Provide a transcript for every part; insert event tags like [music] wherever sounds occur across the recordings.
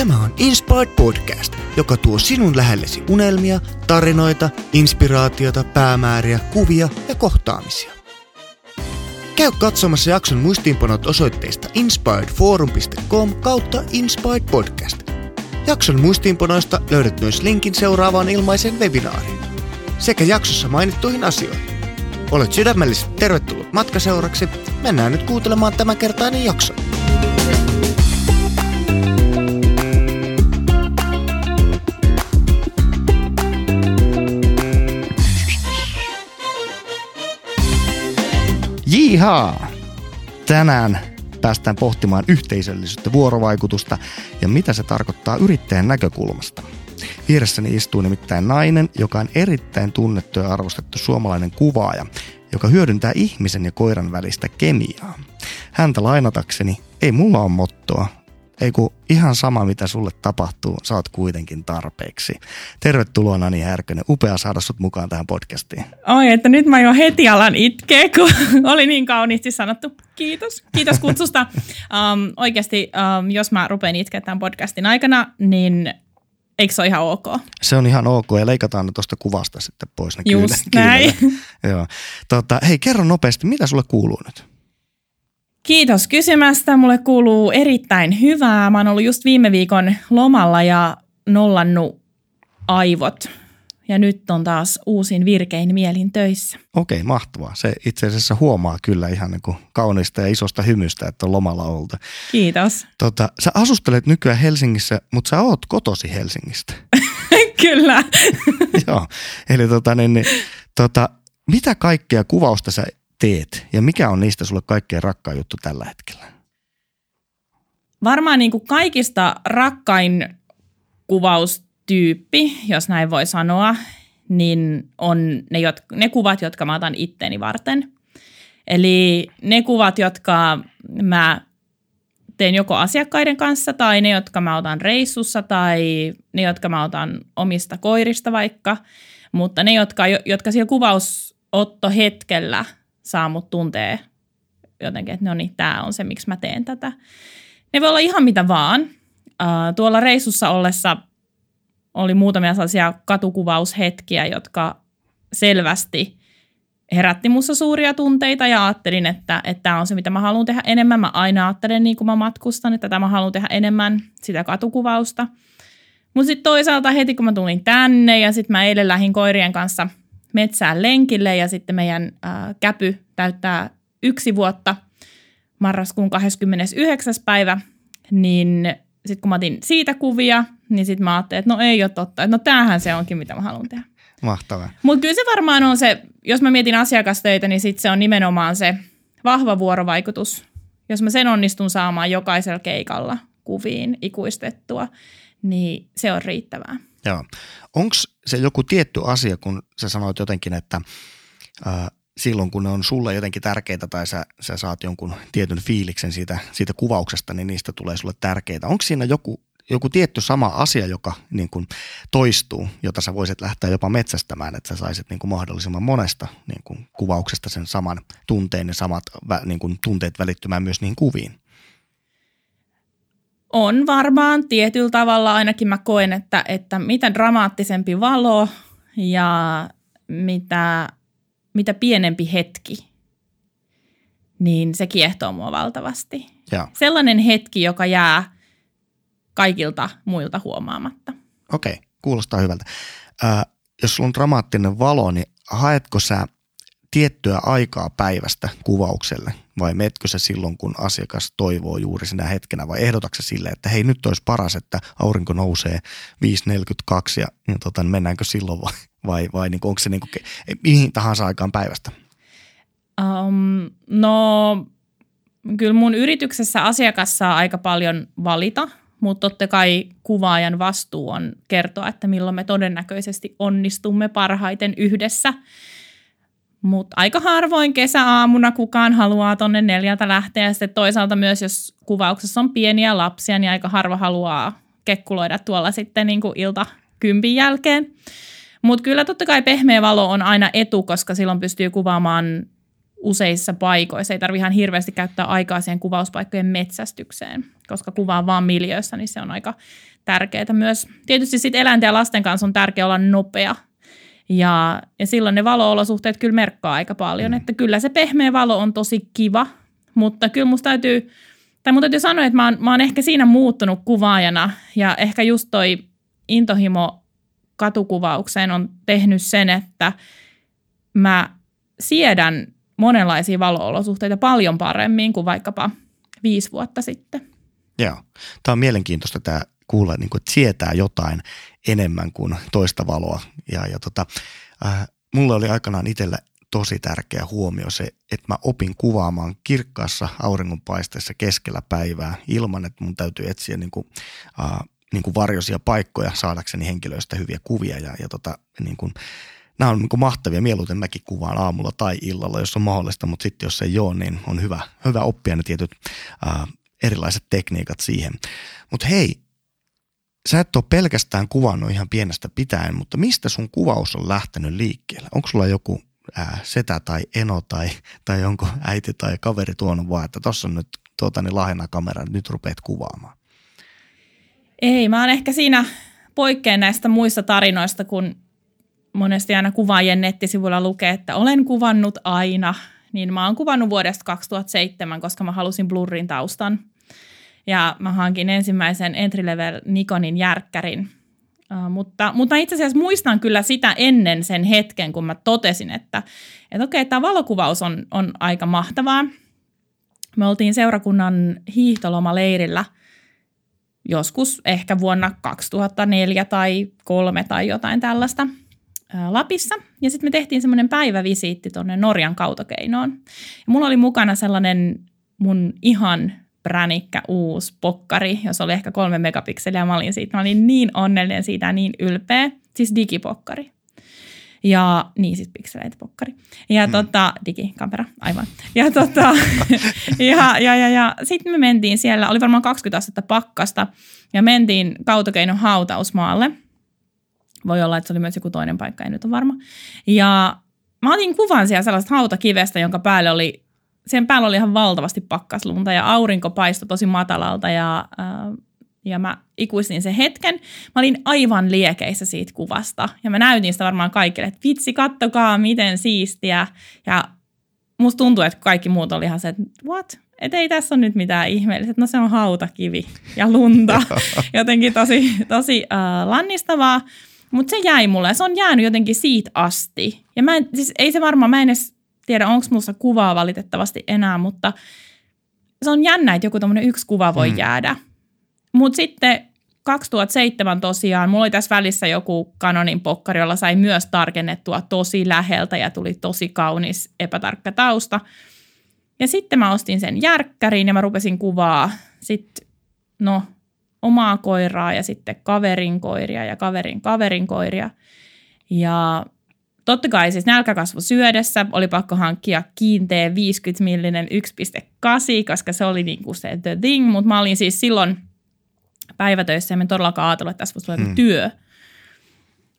Tämä on Inspired Podcast, joka tuo sinun lähellesi unelmia, tarinoita, inspiraatiota, päämääriä, kuvia ja kohtaamisia. Käy katsomassa jakson muistiinpanot osoitteesta inspiredforum.com kautta Inspired Podcast. Jakson muistiinpanoista löydät myös linkin seuraavaan ilmaisen webinaariin sekä jaksossa mainittuihin asioihin. Olet sydämellisesti tervetullut matkaseuraksi. Mennään nyt kuuntelemaan tämänkertainen jakso. Jihaa! Tänään päästään pohtimaan yhteisöllisyyttä, vuorovaikutusta ja mitä se tarkoittaa yrittäjän näkökulmasta. Vieressäni istuu nimittäin nainen, joka on erittäin tunnettu ja arvostettu suomalainen kuvaaja, joka hyödyntää ihmisen ja koiran välistä kemiaa. Häntä lainatakseni, ei mulla ole mottoa, ei kun ihan sama mitä sulle tapahtuu, saat kuitenkin tarpeeksi. Tervetuloa Nani Härkönen, upea saada sut mukaan tähän podcastiin. Oi, että nyt mä jo heti alan itkeä, kun [laughs] oli niin kauniisti sanottu. Kiitos, kiitos kutsusta. Um, oikeasti, um, jos mä rupean itkeä tämän podcastin aikana, niin eikö se ole ihan ok? Se on ihan ok ja leikataan ne tuosta kuvasta sitten pois ne Just kyynel- näin. kyyneleet. [laughs] Joo. Tota, hei, kerro nopeasti, mitä sulle kuuluu nyt? Kiitos kysymästä. Mulle kuuluu erittäin hyvää. Mä oon ollut just viime viikon lomalla ja nollannut aivot. Ja nyt on taas uusin virkein mielin töissä. Okei, mahtavaa. Se itse asiassa huomaa kyllä ihan niin kuin kauniista ja isosta hymystä, että on lomalla oltu. Kiitos. Tota, sä asustelet nykyään Helsingissä, mutta sä oot kotosi Helsingistä. [laughs] Kyllä. [laughs] Joo, eli tota, niin, niin, tota, mitä kaikkea kuvausta sä teet ja mikä on niistä sulle kaikkein rakkain juttu tällä hetkellä? Varmaan niin kuin kaikista rakkain kuvaustyyppi, jos näin voi sanoa, niin on ne, jot- ne kuvat, jotka mä otan itteeni varten. Eli ne kuvat, jotka mä teen joko asiakkaiden kanssa tai ne, jotka mä otan reissussa tai ne, jotka mä otan omista koirista vaikka. Mutta ne, jotka, jotka siellä kuvausottohetkellä saa mut tuntee jotenkin, että no niin, tämä on se, miksi mä teen tätä. Ne voi olla ihan mitä vaan. Uh, tuolla reissussa ollessa oli muutamia sellaisia katukuvaushetkiä, jotka selvästi herätti mussa suuria tunteita ja ajattelin, että, että tämä on se, mitä mä haluan tehdä enemmän. Mä aina ajattelen, niin kuin mä matkustan, että tämä haluan tehdä enemmän sitä katukuvausta. Mutta sitten toisaalta heti, kun mä tulin tänne ja sitten mä eilen lähdin koirien kanssa metsään lenkille ja sitten meidän ää, käpy täyttää yksi vuotta marraskuun 29. päivä, niin sitten kun mä otin siitä kuvia, niin sitten mä ajattelin, että no ei ole totta, että no tämähän se onkin, mitä mä haluan tehdä. Mahtavaa. Mutta kyllä se varmaan on se, jos mä mietin asiakastöitä, niin sitten se on nimenomaan se vahva vuorovaikutus. Jos mä sen onnistun saamaan jokaisella keikalla kuviin ikuistettua, niin se on riittävää. Joo. Onko se joku tietty asia, kun sä sanoit jotenkin, että äh, silloin kun ne on sulle jotenkin tärkeitä tai sä, sä saat jonkun tietyn fiiliksen siitä, siitä kuvauksesta, niin niistä tulee sulle tärkeitä. Onko siinä joku, joku tietty sama asia, joka niin kuin toistuu, jota sä voisit lähteä jopa metsästämään, että sä saisit niin kuin mahdollisimman monesta niin kuin kuvauksesta sen saman tunteen ja samat niin kuin tunteet välittymään myös niihin kuviin? On varmaan tietyllä tavalla, ainakin mä koen, että, että mitä dramaattisempi valo ja mitä, mitä pienempi hetki, niin se kiehtoo mua valtavasti. Joo. Sellainen hetki, joka jää kaikilta muilta huomaamatta. Okei, kuulostaa hyvältä. Ää, jos sulla on dramaattinen valo, niin haetko sä tiettyä aikaa päivästä kuvaukselle vai metkö sä silloin, kun asiakas toivoo juuri sinä hetkenä vai ehdotatko sille, että hei nyt olisi paras, että aurinko nousee 5.42 ja, ja tota, mennäänkö silloin vai, vai, vai niin onko se niin kuin, mihin tahansa aikaan päivästä? Um, no kyllä mun yrityksessä asiakas saa aika paljon valita, mutta totta kai kuvaajan vastuu on kertoa, että milloin me todennäköisesti onnistumme parhaiten yhdessä. Mutta aika harvoin kesäaamuna kukaan haluaa tonne neljältä lähteä. Sitten toisaalta myös, jos kuvauksessa on pieniä lapsia, niin aika harva haluaa kekkuloida tuolla sitten niin kuin ilta kympin jälkeen. Mutta kyllä totta kai pehmeä valo on aina etu, koska silloin pystyy kuvaamaan useissa paikoissa. Ei tarvitse ihan hirveästi käyttää aikaa siihen kuvauspaikkojen metsästykseen, koska kuvaa vaan miljöissä, niin se on aika tärkeää myös. Tietysti sitten eläinten ja lasten kanssa on tärkeää olla nopea. Ja, ja silloin ne valoolosuhteet kyllä merkkaa aika paljon, mm. että kyllä se pehmeä valo on tosi kiva, mutta kyllä musta täytyy, tai mun täytyy sanoa, että mä oon, mä oon ehkä siinä muuttunut kuvaajana ja ehkä just toi intohimo katukuvaukseen on tehnyt sen, että mä siedän monenlaisia valoolosuhteita paljon paremmin kuin vaikkapa viisi vuotta sitten. Joo. Tämä on mielenkiintoista tämä kuulla, niin kuin, että sietää jotain enemmän kuin toista valoa. Ja, ja tota, äh, mulla oli aikanaan itsellä tosi tärkeä huomio se, että mä opin kuvaamaan kirkkaassa auringonpaisteessa keskellä päivää ilman, että mun täytyy etsiä niin kuin, äh, niin kuin varjoisia paikkoja saadakseni henkilöistä hyviä kuvia. Ja, ja tota, niin kuin, nämä on niin kuin mahtavia. Mieluiten mäkin kuvaan aamulla tai illalla, jos on mahdollista, mutta sitten jos ei ole, niin on hyvä, hyvä oppia ne tietyt äh, erilaiset tekniikat siihen. Mutta hei, sä et ole pelkästään kuvannut ihan pienestä pitäen, mutta mistä sun kuvaus on lähtenyt liikkeelle? Onko sulla joku ää, setä tai eno tai, tai onko äiti tai kaveri tuonut vaan, että tuossa on nyt tuota, niin lahjana kamera, nyt rupeat kuvaamaan? Ei, mä oon ehkä siinä poikkeen näistä muista tarinoista, kun monesti aina kuvaajien nettisivuilla lukee, että olen kuvannut aina, niin mä oon kuvannut vuodesta 2007, koska mä halusin blurrin taustan – ja mä hankin ensimmäisen entry level Nikonin järkkärin. Uh, mutta, mutta itse asiassa muistan kyllä sitä ennen sen hetken, kun mä totesin, että, että okei, tämä valokuvaus on, on aika mahtavaa. Me oltiin seurakunnan hiihtolomaleirillä joskus ehkä vuonna 2004 tai 2003 tai jotain tällaista Lapissa. Ja sitten me tehtiin semmoinen päivävisiitti tuonne Norjan kautokeinoon. Ja mulla oli mukana sellainen mun ihan pränikkä uusi pokkari, jos oli ehkä kolme megapikseliä. Mä olin siitä, mä olin niin onnellinen siitä ja niin ylpeä. Siis digipokkari. Ja niin siis pikseleitä pokkari. Ja hmm. tota, digikamera, aivan. Ja tota, [laughs] ja, ja, ja, ja sitten me mentiin siellä, oli varmaan 20 astetta pakkasta, ja mentiin kautokeinon hautausmaalle. Voi olla, että se oli myös joku toinen paikka, en nyt ole varma. Ja mä otin kuvan siellä sellaista hautakivestä, jonka päälle oli sen päällä oli ihan valtavasti pakkaslunta ja aurinko paistoi tosi matalalta ja, äh, ja mä ikuistin sen hetken. Mä olin aivan liekeissä siitä kuvasta ja mä näytin sitä varmaan kaikille, että vitsi, kattokaa miten siistiä. Ja musta tuntuu, että kaikki muut oli ihan se, että what? Että ei tässä ole nyt mitään ihmeellistä, no se on hautakivi ja lunta. [laughs] jotenkin tosi, tosi äh, lannistavaa. Mutta se jäi mulle se on jäänyt jotenkin siitä asti. Ja mä en, siis ei se varmaan, mä en edes tiedä, onko minussa kuvaa valitettavasti enää, mutta se on jännä, että joku tämmöinen yksi kuva voi mm. jäädä. Mutta sitten 2007 tosiaan, mulla oli tässä välissä joku Canonin pokkari, jolla sai myös tarkennettua tosi läheltä ja tuli tosi kaunis epätarkka tausta. Ja sitten mä ostin sen järkkäriin ja mä rupesin kuvaa sitten, no, omaa koiraa ja sitten kaverin koiria ja kaverin kaverin koiria. Ja Totta kai siis nälkäkasvu syödessä oli pakko hankkia kiinteä 50 millinen 1,8, koska se oli niinku se the thing, mutta mä olin siis silloin päivätöissä ja me todellakaan ajatellut, että tässä voisi olla hmm. työ.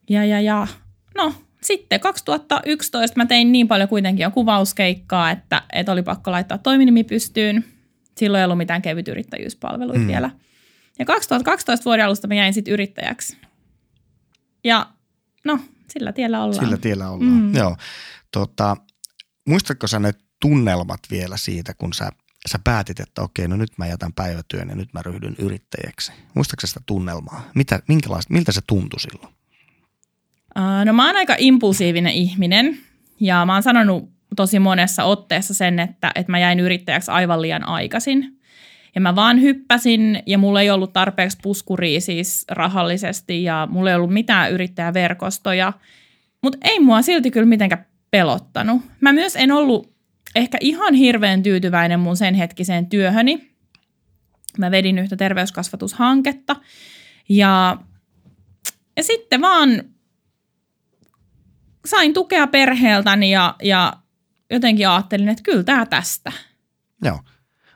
Ja, ja, ja, no sitten 2011 mä tein niin paljon kuitenkin jo kuvauskeikkaa, että, että oli pakko laittaa toiminimi pystyyn. Silloin ei ollut mitään kevyt yrittäjyyspalveluita hmm. vielä. Ja 2012 vuoden alusta mä jäin sitten yrittäjäksi. Ja no, sillä tiellä ollaan. Sillä tiellä ollaan, mm. joo. Tota, muistatko sä ne tunnelmat vielä siitä, kun sä, sä päätit, että okei, no nyt mä jätän päivätyön ja nyt mä ryhdyn yrittäjäksi. Muistatko sitä tunnelmaa? Mitä, minkälaista, miltä se tuntui silloin? Uh, no mä oon aika impulsiivinen ihminen ja mä oon sanonut tosi monessa otteessa sen, että, että mä jäin yrittäjäksi aivan liian aikaisin. Ja mä vaan hyppäsin ja mulla ei ollut tarpeeksi puskuria siis rahallisesti ja mulla ei ollut mitään yrittäjäverkostoja. Mutta ei mua silti kyllä mitenkään pelottanut. Mä myös en ollut ehkä ihan hirveän tyytyväinen mun sen hetkiseen työhöni. Mä vedin yhtä terveyskasvatushanketta ja, ja sitten vaan sain tukea perheeltäni ja, ja jotenkin ajattelin, että kyllä tämä tästä. Joo.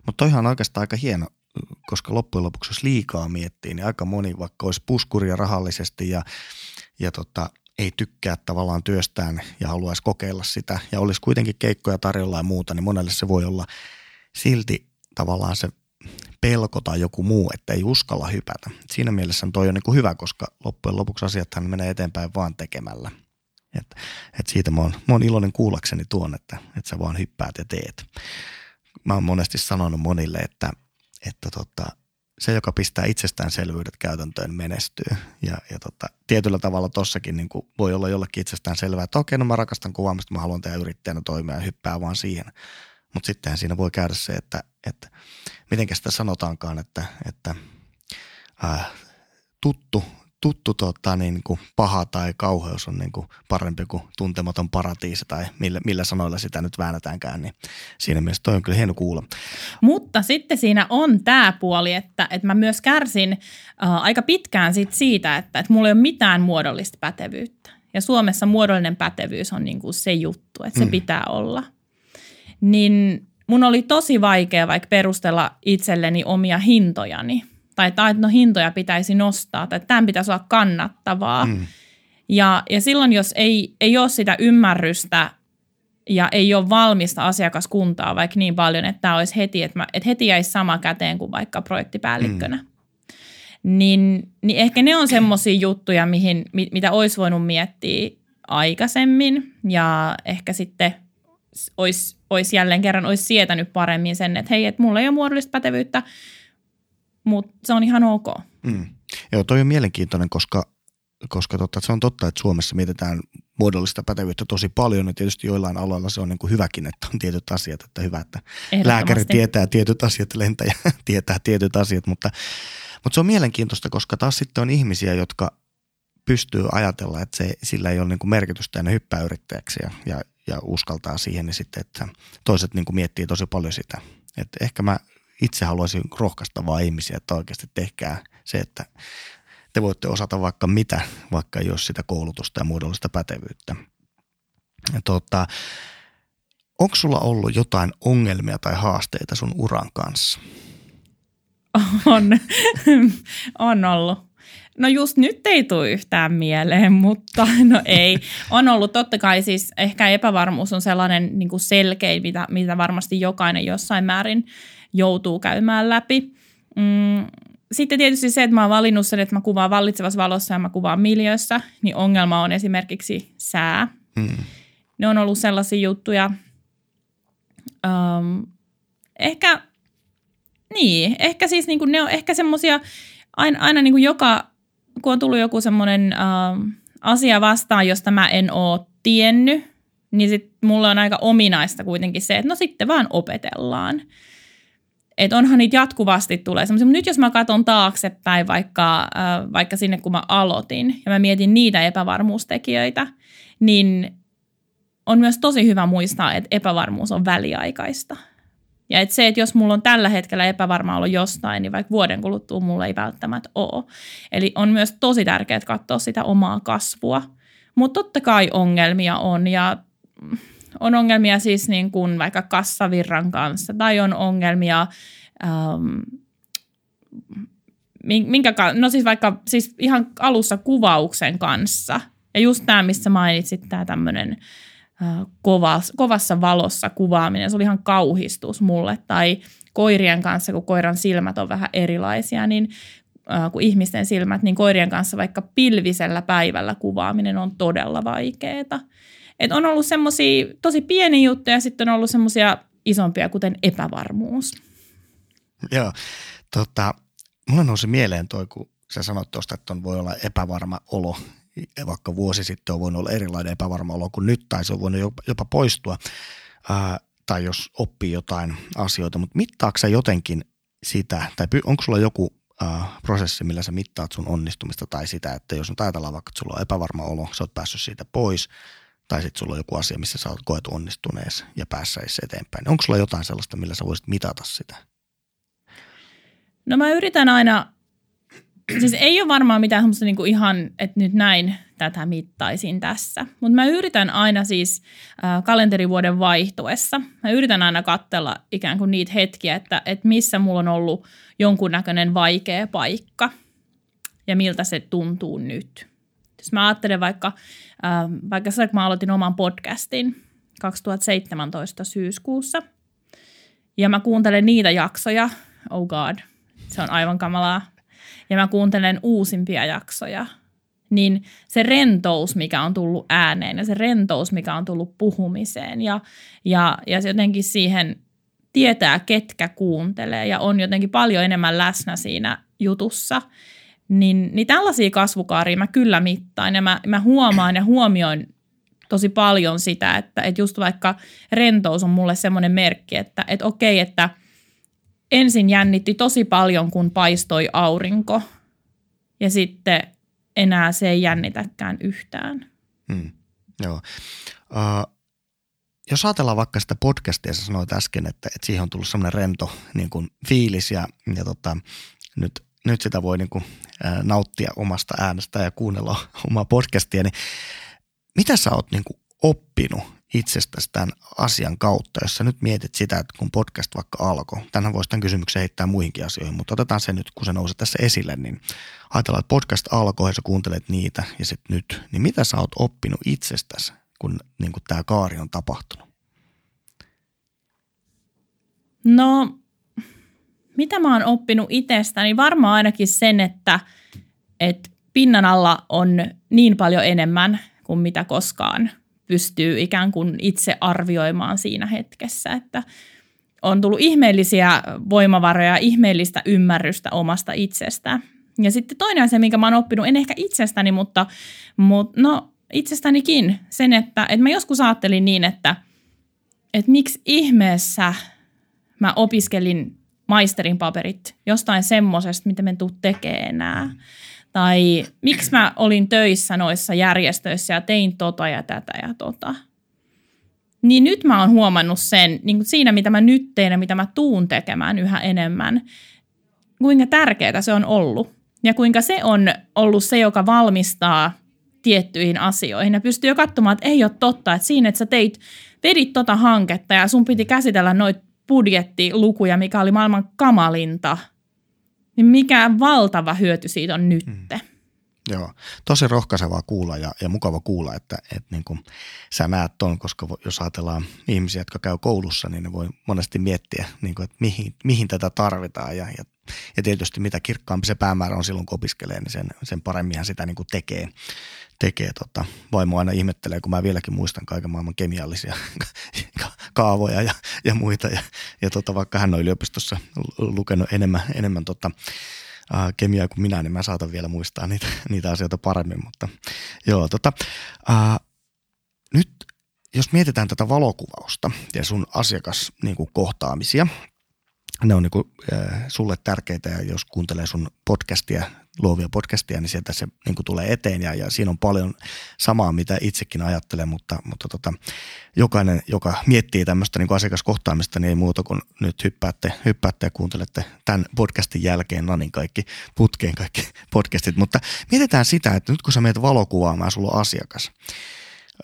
Mutta toihan on oikeastaan aika hieno, koska loppujen lopuksi jos liikaa miettii, niin aika moni vaikka olisi puskuria rahallisesti ja, ja tota, ei tykkää tavallaan työstään ja haluaisi kokeilla sitä ja olisi kuitenkin keikkoja tarjolla ja muuta, niin monelle se voi olla silti tavallaan se pelko tai joku muu, että ei uskalla hypätä. Siinä mielessä toi on niin kuin hyvä, koska loppujen lopuksi asiathan menee eteenpäin vaan tekemällä. Et, et siitä mä oon, mä oon iloinen kuullakseni tuon, että, että sä vaan hyppäät ja teet. Mä oon monesti sanonut monille, että, että tota, se, joka pistää itsestäänselvyydet käytäntöön, menestyy. Ja, ja tota, tietyllä tavalla tossakin niin voi olla jollekin itsestään selvää, että okei, no mä rakastan kuvaamista, mä haluan tehdä yrittäjänä toimia ja hyppää vaan siihen. Mutta sittenhän siinä voi käydä se, että, että miten sitä sanotaankaan, että, että ää, tuttu tuttu tota, niin kuin paha tai kauheus on niin kuin parempi kuin tuntematon paratiisi tai millä, millä sanoilla sitä nyt väännetäänkään, niin siinä mielessä toi on kyllä hieno kuulla. Mutta sitten siinä on tämä puoli, että, että mä myös kärsin äh, aika pitkään sit siitä, että, että mulla ei ole mitään muodollista pätevyyttä. Ja Suomessa muodollinen pätevyys on niin kuin se juttu, että se mm. pitää olla. Niin mun oli tosi vaikea vaikka perustella itselleni omia hintojani – tai että no hintoja pitäisi nostaa tai tämän pitäisi olla kannattavaa. Mm. Ja, ja silloin, jos ei, ei ole sitä ymmärrystä ja ei ole valmista asiakaskuntaa vaikka niin paljon, että tämä olisi heti, että, mä, että heti jäisi sama käteen kuin vaikka projektipäällikkönä. Mm. Niin, niin ehkä ne on semmoisia juttuja, mihin, mitä olisi voinut miettiä aikaisemmin ja ehkä sitten olisi, olisi jälleen kerran olisi sietänyt paremmin sen, että hei, että mulla ei ole muodollista pätevyyttä, mutta se on ihan ok. Mm. Joo, toi on mielenkiintoinen, koska, koska totta, se on totta, että Suomessa mietitään muodollista pätevyyttä tosi paljon, ja tietysti joillain aloilla se on niin kuin hyväkin, että on tietyt asiat, että hyvä, että lääkäri tietää tietyt asiat, lentäjä [laughs] tietää tietyt asiat, mutta, mutta se on mielenkiintoista, koska taas sitten on ihmisiä, jotka pystyy ajatella, että se, sillä ei ole niin kuin merkitystä ja ne hyppää yrittäjäksi ja, ja, ja uskaltaa siihen, niin sitten, että toiset niin kuin miettii tosi paljon sitä. Että ehkä mä itse haluaisin rohkaista vaan ihmisiä, että oikeasti tehkää se, että te voitte osata vaikka mitä, vaikka ole sitä koulutusta ja muodollista pätevyyttä. Ja tota, onko sulla ollut jotain ongelmia tai haasteita sun uran kanssa? On, [laughs] on ollut. No just nyt ei tule yhtään mieleen, mutta [laughs] no ei. On ollut totta kai siis ehkä epävarmuus on sellainen niin kuin selkein, mitä, mitä varmasti jokainen jossain määrin joutuu käymään läpi. Mm, sitten tietysti se, että mä oon valinnut sen, että mä kuvaan vallitsevassa valossa ja mä kuvaan miljöössä, niin ongelma on esimerkiksi sää. Mm. Ne on ollut sellaisia juttuja. Um, ehkä, niin, ehkä siis niin kuin ne on ehkä semmoisia, aina, aina niin kuin joka, kun on tullut joku semmoinen um, asia vastaan, josta mä en oo tiennyt, niin sit mulla on aika ominaista kuitenkin se, että no sitten vaan opetellaan. Että onhan niitä jatkuvasti tulee semmoisia, mutta nyt jos mä katson taaksepäin vaikka, äh, vaikka sinne kun mä aloitin ja mä mietin niitä epävarmuustekijöitä, niin on myös tosi hyvä muistaa, että epävarmuus on väliaikaista. Ja että se, että jos mulla on tällä hetkellä epävarma olo jostain, niin vaikka vuoden kuluttua mulla ei välttämättä ole. Eli on myös tosi tärkeää katsoa sitä omaa kasvua. Mutta totta kai ongelmia on ja on ongelmia siis niin kuin vaikka kassavirran kanssa tai on ongelmia, ähm, minkä, no siis vaikka siis ihan alussa kuvauksen kanssa. Ja just tämä, missä mainitsit, tämä tämmöinen äh, kovas, kovassa valossa kuvaaminen, se oli ihan kauhistus mulle. Tai koirien kanssa, kun koiran silmät on vähän erilaisia, niin äh, kuin ihmisten silmät, niin koirien kanssa vaikka pilvisellä päivällä kuvaaminen on todella vaikeaa. Et on ollut semmoisia tosi pieniä juttuja ja sitten on ollut semmoisia isompia, kuten epävarmuus. Joo, tota, mulla nousi mieleen toi, kun sä sanoit tuosta, että on voi olla epävarma olo. Vaikka vuosi sitten on voinut olla erilainen epävarma olo kuin nyt, tai se on voinut jopa, poistua, ää, tai jos oppii jotain asioita. Mutta mittaako sä jotenkin sitä, tai onko sulla joku ää, prosessi, millä sä mittaat sun onnistumista, tai sitä, että jos nyt ajatellaan vaikka, että sulla on epävarma olo, sä oot päässyt siitä pois – tai sitten sulla on joku asia, missä sä oot koet onnistunees ja päässäis eteenpäin. Onko sulla jotain sellaista, millä sä voisit mitata sitä? No mä yritän aina, siis ei ole varmaan mitään semmoista niinku ihan, että nyt näin tätä mittaisin tässä. Mutta mä yritän aina siis äh, kalenterivuoden vaihtuessa, mä yritän aina katsella ikään kuin niitä hetkiä, että, että missä mulla on ollut jonkunnäköinen vaikea paikka ja miltä se tuntuu nyt. Jos mä ajattelen vaikka, äh, vaikka se, kun mä aloitin oman podcastin 2017 syyskuussa, ja mä kuuntelen niitä jaksoja, oh god, se on aivan kamalaa, ja mä kuuntelen uusimpia jaksoja, niin se rentous, mikä on tullut ääneen ja se rentous, mikä on tullut puhumiseen ja, ja, ja se jotenkin siihen tietää, ketkä kuuntelee ja on jotenkin paljon enemmän läsnä siinä jutussa, niin, niin tällaisia kasvukaaria mä kyllä mittaan ja mä, mä huomaan ja huomioin tosi paljon sitä, että, että just vaikka rentous on mulle semmoinen merkki, että, että okei, että ensin jännitti tosi paljon, kun paistoi aurinko ja sitten enää se ei jännitäkään yhtään. Hmm. Joo. Uh, jos ajatellaan vaikka sitä podcastia, sä sanoit äsken, että, että siihen on tullut semmoinen rento niin kuin fiilis ja, ja tota, nyt, nyt sitä voi niin kuin, ää, nauttia omasta äänestä ja kuunnella [laughs] omaa podcastia, niin mitä sä oot niin kuin oppinut itsestäsi tämän asian kautta, jos sä nyt mietit sitä, että kun podcast vaikka alkoi, tänhän voisi tämän kysymyksen heittää muihinkin asioihin, mutta otetaan se nyt, kun se nousee tässä esille, niin ajatellaan, että podcast alkoi ja sä kuuntelet niitä ja sitten nyt, niin mitä sä oot oppinut itsestäsi, kun niin tämä kaari on tapahtunut? No, mitä mä oon oppinut itsestäni? Varmaan ainakin sen, että, että pinnan alla on niin paljon enemmän kuin mitä koskaan pystyy ikään kuin itse arvioimaan siinä hetkessä, että on tullut ihmeellisiä voimavaroja, ihmeellistä ymmärrystä omasta itsestä. Ja sitten toinen asia, minkä mä oon oppinut, en ehkä itsestäni, mutta, mutta no itsestänikin, sen, että, että mä joskus ajattelin niin, että, että miksi ihmeessä mä opiskelin maisterin paperit jostain semmoisesta, mitä me tuu tekemään enää. Tai miksi mä olin töissä noissa järjestöissä ja tein tota ja tätä ja tota. Niin nyt mä oon huomannut sen, niin kuin siinä mitä mä nyt teen ja mitä mä tuun tekemään yhä enemmän, kuinka tärkeää se on ollut. Ja kuinka se on ollut se, joka valmistaa tiettyihin asioihin. Ja pystyy jo katsomaan, että ei ole totta, että siinä, että sä teit, vedit tota hanketta ja sun piti käsitellä noita budjettilukuja, mikä oli maailman kamalinta – niin mikä valtava hyöty siitä on nyt. Mm. Joo, tosi rohkaisevaa kuulla ja, ja mukava kuulla, että, että niin kuin sä näet ton, koska jos ajatellaan ihmisiä, jotka käy koulussa, niin ne voi monesti miettiä, niin kuin, että mihin, mihin tätä tarvitaan ja, ja, ja tietysti mitä kirkkaampi se päämäärä on silloin, kun opiskelee, niin sen, sen paremminhan sitä niin kuin tekee tekee. Tota, vaimo aina ihmettelee, kun mä vieläkin muistan kaiken maailman kemiallisia kaavoja ja, ja muita. Ja, ja tota, vaikka hän on yliopistossa lukenut enemmän, enemmän tota, ää, kemiaa kuin minä, niin mä saatan vielä muistaa niitä, niitä asioita paremmin. Mutta joo, tota, ää, nyt jos mietitään tätä valokuvausta ja sun asiakaskohtaamisia, niin ne on niin kuin, äh, sulle tärkeitä ja jos kuuntelee sun podcastia, luovia podcastia, niin sieltä se niin kuin tulee eteen ja, ja siinä on paljon samaa, mitä itsekin ajattelen, mutta, mutta tota, jokainen, joka miettii tämmöistä niin kuin asiakaskohtaamista, niin ei muuta kuin nyt hyppäätte, hyppäätte ja kuuntelette tämän podcastin jälkeen. Nanin kaikki putkeen kaikki [laughs] podcastit, mutta mietitään sitä, että nyt kun sä meet valokuvaamaan, sulla on asiakas,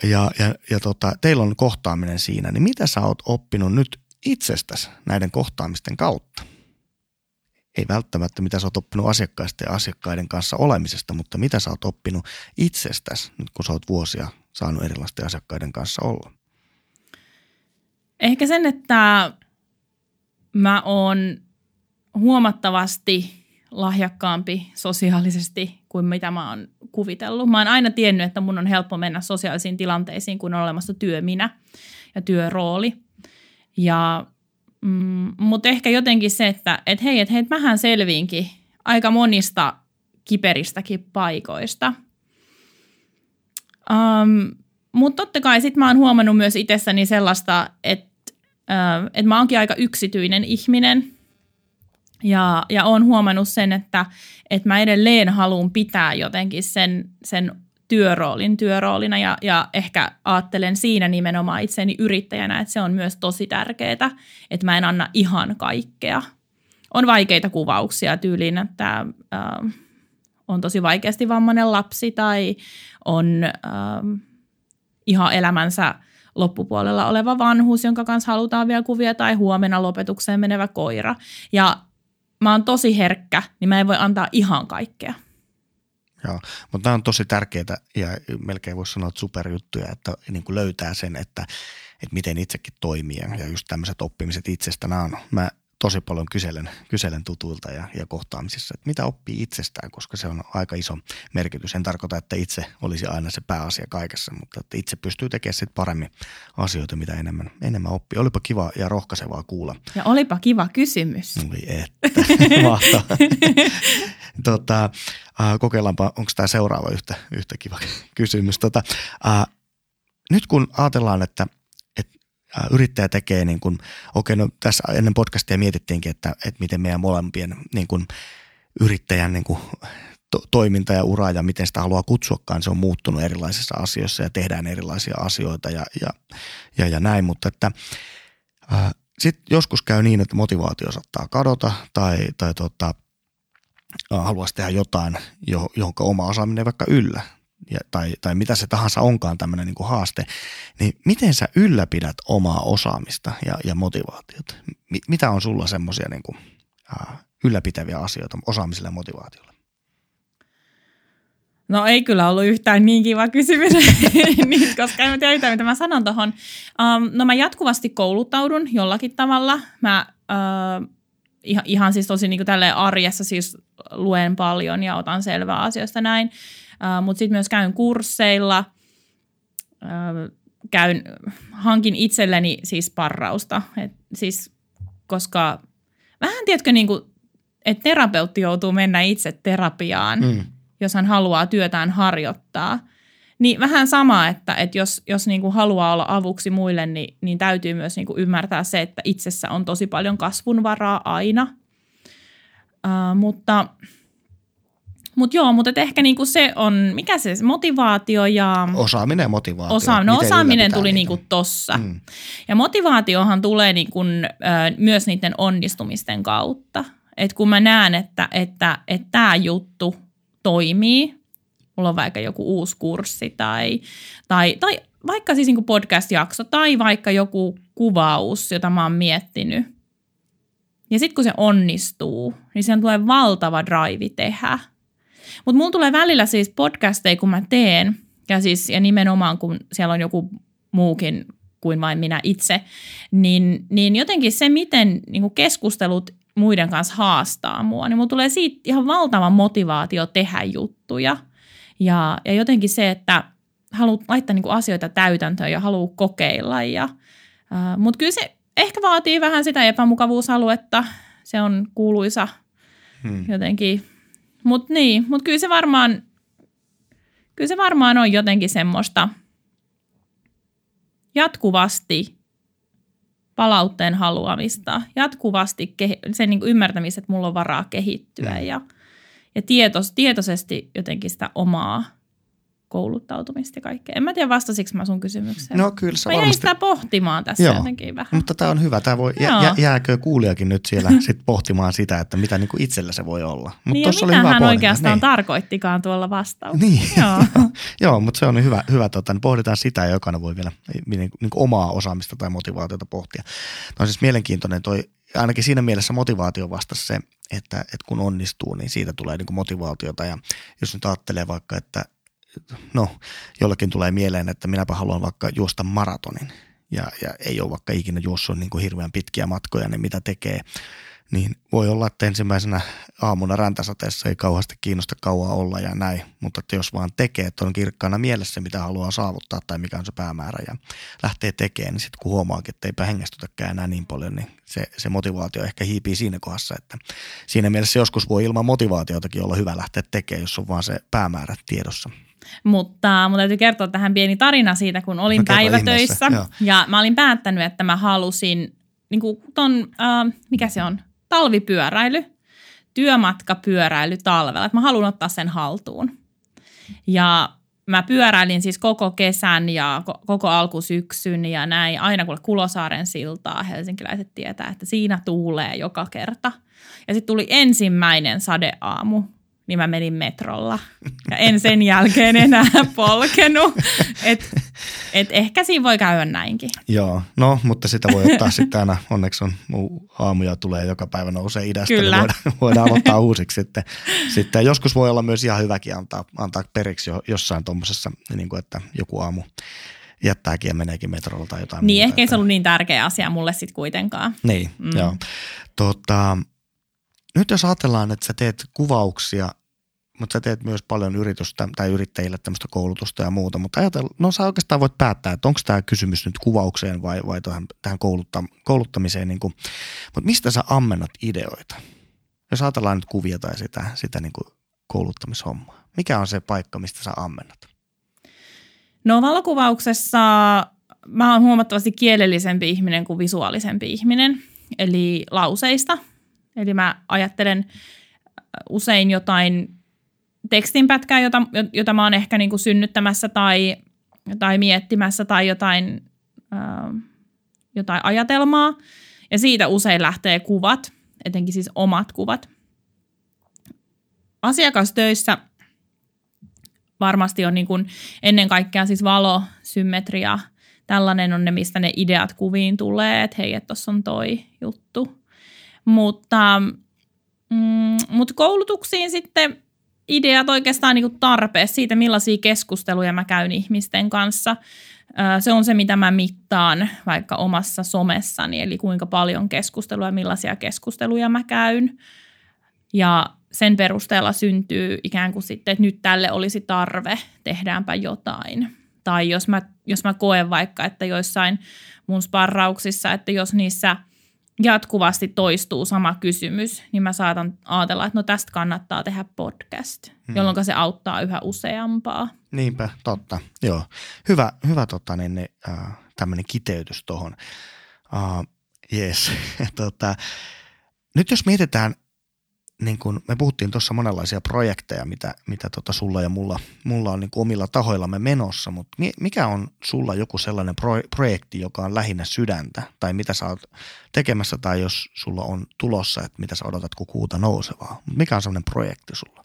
ja, ja, ja tota, teillä on kohtaaminen siinä, niin mitä sä oot oppinut nyt itsestäsi näiden kohtaamisten kautta. Ei välttämättä mitä sä oot oppinut asiakkaista ja asiakkaiden kanssa olemisesta, mutta mitä sä oot oppinut itsestäsi, nyt kun sä oot vuosia saanut erilaisten asiakkaiden kanssa olla. Ehkä sen, että mä oon huomattavasti lahjakkaampi sosiaalisesti kuin mitä mä oon kuvitellut. Mä oon aina tiennyt, että mun on helppo mennä sosiaalisiin tilanteisiin, kun on olemassa työminä ja työrooli. Ja, mm, mutta ehkä jotenkin se, että et hei, että hei, mähän selviinkin aika monista kiperistäkin paikoista. Um, mutta totta kai sitten mä oon huomannut myös itsessäni sellaista, että uh, et mä oonkin aika yksityinen ihminen. Ja, ja oon huomannut sen, että, että mä edelleen haluan pitää jotenkin sen, sen työroolin työroolina ja, ja ehkä ajattelen siinä nimenomaan itseni yrittäjänä, että se on myös tosi tärkeää, että mä en anna ihan kaikkea. On vaikeita kuvauksia tyyliin, että äh, on tosi vaikeasti vammainen lapsi tai on äh, ihan elämänsä loppupuolella oleva vanhus, jonka kanssa halutaan vielä kuvia tai huomenna lopetukseen menevä koira. Ja mä oon tosi herkkä, niin mä en voi antaa ihan kaikkea. Joo, mutta nämä on tosi tärkeitä ja melkein voisi sanoa, että superjuttuja, että niin kuin löytää sen, että, että miten itsekin toimii ja just tämmöiset oppimiset itsestä. Nämä on, mä tosi paljon kyselen, kyselen tutuilta ja, ja kohtaamisissa, että mitä oppii itsestään, koska se on aika iso merkitys. En tarkoita, että itse olisi aina se pääasia kaikessa, mutta että itse pystyy tekemään sitten paremmin asioita, mitä enemmän, enemmän oppii. Olipa kiva ja rohkaisevaa kuulla. Ja olipa kiva kysymys. Oi että, [laughs] mahtavaa. [laughs] tota, äh, kokeillaanpa, onko tämä seuraava yhtä, yhtä kiva kysymys. Tota, äh, nyt kun ajatellaan, että – yrittäjä tekee, niin kuin, okei, no tässä ennen podcastia mietittiinkin, että, että miten meidän molempien niin kuin, yrittäjän niin kuin, to, toiminta ja ura ja miten sitä haluaa kutsuakaan, se on muuttunut erilaisissa asioissa ja tehdään erilaisia asioita ja, ja, ja, ja näin, mutta että sitten joskus käy niin, että motivaatio saattaa kadota tai, tai tota, haluaisi tehdä jotain, johon oma osaaminen vaikka yllä ja, tai, tai mitä se tahansa onkaan tämmöinen niin haaste, niin miten sä ylläpidät omaa osaamista ja, ja motivaatiota? M- mitä on sulla semmoisia niin kuin, ylläpitäviä asioita osaamiselle ja motivaatiolle? No ei kyllä ollut yhtään niin kiva kysymys, [laughs] niin, koska en tiedä mitä mä sanon tuohon. Um, no mä jatkuvasti kouluttaudun jollakin tavalla. Mä uh, ihan, ihan siis tosi niin kuin arjessa siis luen paljon ja otan selvää asioista näin. Uh, Mutta sitten myös käyn kursseilla, uh, käyn, hankin itselleni siis parrausta. Et siis, koska vähän tiedätkö, niin kuin, että terapeutti joutuu mennä itse terapiaan, mm. jos hän haluaa työtään harjoittaa. Niin vähän sama, että, että jos, jos niin kuin haluaa olla avuksi muille, niin, niin täytyy myös niin kuin ymmärtää se, että itsessä on tosi paljon kasvunvaraa aina. Uh, mutta – mutta joo, mutta ehkä niinku se on, mikä se motivaatio ja... Osaaminen ja motivaatio. Osa, no osaaminen tuli niinku tossa. Mm. Ja motivaatiohan tulee niinku, ö, myös niiden onnistumisten kautta. Et kun mä näen, että tämä että, että juttu toimii, mulla on vaikka joku uusi kurssi tai, tai, tai vaikka siis niinku podcast-jakso tai vaikka joku kuvaus, jota mä oon miettinyt. Ja sitten kun se onnistuu, niin sen tulee valtava drive tehdä – mutta mulla tulee välillä siis podcasteja, kun mä teen, ja, siis, ja nimenomaan kun siellä on joku muukin kuin vain minä itse, niin, niin jotenkin se, miten niin keskustelut muiden kanssa haastaa mua, niin mulla tulee siitä ihan valtava motivaatio tehdä juttuja. Ja, ja jotenkin se, että haluat laittaa niin asioita täytäntöön ja haluaa kokeilla. Ja, äh, Mutta kyllä se ehkä vaatii vähän sitä epämukavuusaluetta. Se on kuuluisa hmm. jotenkin mutta niin, mutta kyllä se varmaan, kyllä se varmaan on jotenkin semmoista jatkuvasti palautteen haluamista, jatkuvasti sen niin ymmärtämistä, että mulla on varaa kehittyä mm. ja, ja tietos, tietoisesti jotenkin sitä omaa kouluttautumista ja kaikkea. En mä tiedä, vastasiko mä sun kysymykseen. No kyllä sä mä varmasti... sitä pohtimaan tässä Joo. jotenkin vähän. Mutta tämä on hyvä. Tämä voi, jä, jääkö kuulijakin nyt siellä [laughs] sit pohtimaan sitä, että mitä niinku itsellä se voi olla. Mut niin oli hyvä hän oikeastaan niin. tarkoittikaan tuolla vastauksessa. Niin, joo. [laughs] joo, mutta se on hyvä, hyvä tota, niin pohditaan sitä ja jokainen voi vielä niin, niin omaa osaamista tai motivaatiota pohtia. Tämä on siis mielenkiintoinen toi, ainakin siinä mielessä motivaatio vastasi se, että, että kun onnistuu, niin siitä tulee niin motivaatiota. Ja jos nyt ajattelee vaikka, että no jollakin tulee mieleen, että minäpä haluan vaikka juosta maratonin. Ja, ja ei ole vaikka ikinä juossut niin kuin hirveän pitkiä matkoja, niin mitä tekee, niin voi olla, että ensimmäisenä aamuna räntäsateessa ei kauheasti kiinnosta kauan olla ja näin, mutta että jos vaan tekee, että on kirkkaana mielessä, mitä haluaa saavuttaa tai mikä on se päämäärä ja lähtee tekemään, niin sitten kun huomaakin, että eipä hengästytäkään enää niin paljon, niin se, se motivaatio ehkä hiipii siinä kohdassa, että siinä mielessä joskus voi ilman motivaatiotakin olla hyvä lähteä tekemään, jos on vaan se päämäärä tiedossa. Mutta mun täytyy kertoa tähän pieni tarina siitä, kun olin no, päivätöissä. ja mä olin päättänyt, että mä halusin niin kuin ton, äh, mikä se on, talvipyöräily, työmatkapyöräily talvella. Että mä haluan ottaa sen haltuun. Ja mä pyöräilin siis koko kesän ja koko alkusyksyn ja näin. Aina kun Kulosaaren siltaa helsinkiläiset tietää, että siinä tuulee joka kerta. Ja sitten tuli ensimmäinen sadeaamu niin mä menin metrolla. Ja en sen jälkeen enää [laughs] polkenut. Et Et ehkä siinä voi käydä näinkin. Joo, no, mutta sitä voi ottaa sitten aina, onneksi on aamuja tulee joka päivä nousee idästä, Kyllä. niin voidaan, voidaan aloittaa [laughs] uusiksi sitten. sitten. Joskus voi olla myös ihan hyväkin antaa, antaa periksi jo, jossain tuommoisessa, niin kuin että joku aamu jättääkin ja meneekin metrolla tai jotain Niin, muuta. ehkä ei se ollut niin tärkeä asia mulle sitten kuitenkaan. Niin, mm. joo. Tota, nyt jos ajatellaan, että sä teet kuvauksia, mutta sä teet myös paljon yritystä tai yrittäjille tämmöistä koulutusta ja muuta, mutta ajatella, no sä oikeastaan voit päättää, että onko tämä kysymys nyt kuvaukseen vai, vai tähän, tähän koulutta, kouluttamiseen, niin kuin, mutta mistä sä ammennat ideoita? Jos ajatellaan nyt kuvia tai sitä, sitä niin kuin kouluttamishommaa, mikä on se paikka, mistä sä ammennat? No valokuvauksessa mä oon huomattavasti kielellisempi ihminen kuin visuaalisempi ihminen, eli lauseista. Eli mä ajattelen usein jotain tekstinpätkää, jota, jota mä oon ehkä niin kuin synnyttämässä tai, tai miettimässä tai jotain, äh, jotain ajatelmaa. Ja siitä usein lähtee kuvat, etenkin siis omat kuvat. Asiakastöissä varmasti on niin kuin ennen kaikkea siis valo, symmetria, tällainen on ne, mistä ne ideat kuviin tulee, että hei, tuossa on toi juttu. Mutta, mm, mutta koulutuksiin sitten ideat oikeastaan niin tarpeessa siitä, millaisia keskusteluja mä käyn ihmisten kanssa. Se on se, mitä mä mittaan vaikka omassa somessani, eli kuinka paljon keskustelua millaisia keskusteluja mä käyn. Ja sen perusteella syntyy ikään kuin sitten, että nyt tälle olisi tarve, tehdäänpä jotain. Tai jos mä, jos mä koen vaikka, että joissain mun sparrauksissa, että jos niissä jatkuvasti toistuu sama kysymys, niin mä saatan ajatella, että no tästä kannattaa tehdä podcast, hmm. jolloin se auttaa yhä useampaa. Niinpä, totta. Joo. Hyvä, hyvä tota, niin, niin, äh, tämmöinen kiteytys tuohon. Uh, yes. [laughs] tota, nyt jos mietitään, niin kun me puhuttiin tuossa monenlaisia projekteja, mitä, mitä tota sulla ja mulla, mulla on niin omilla tahoillamme menossa, mutta mi- mikä on sulla joku sellainen pro- projekti, joka on lähinnä sydäntä, tai mitä sä oot tekemässä, tai jos sulla on tulossa, että mitä sä odotat, kun kuuta nousevaa. Mikä on sellainen projekti sulla?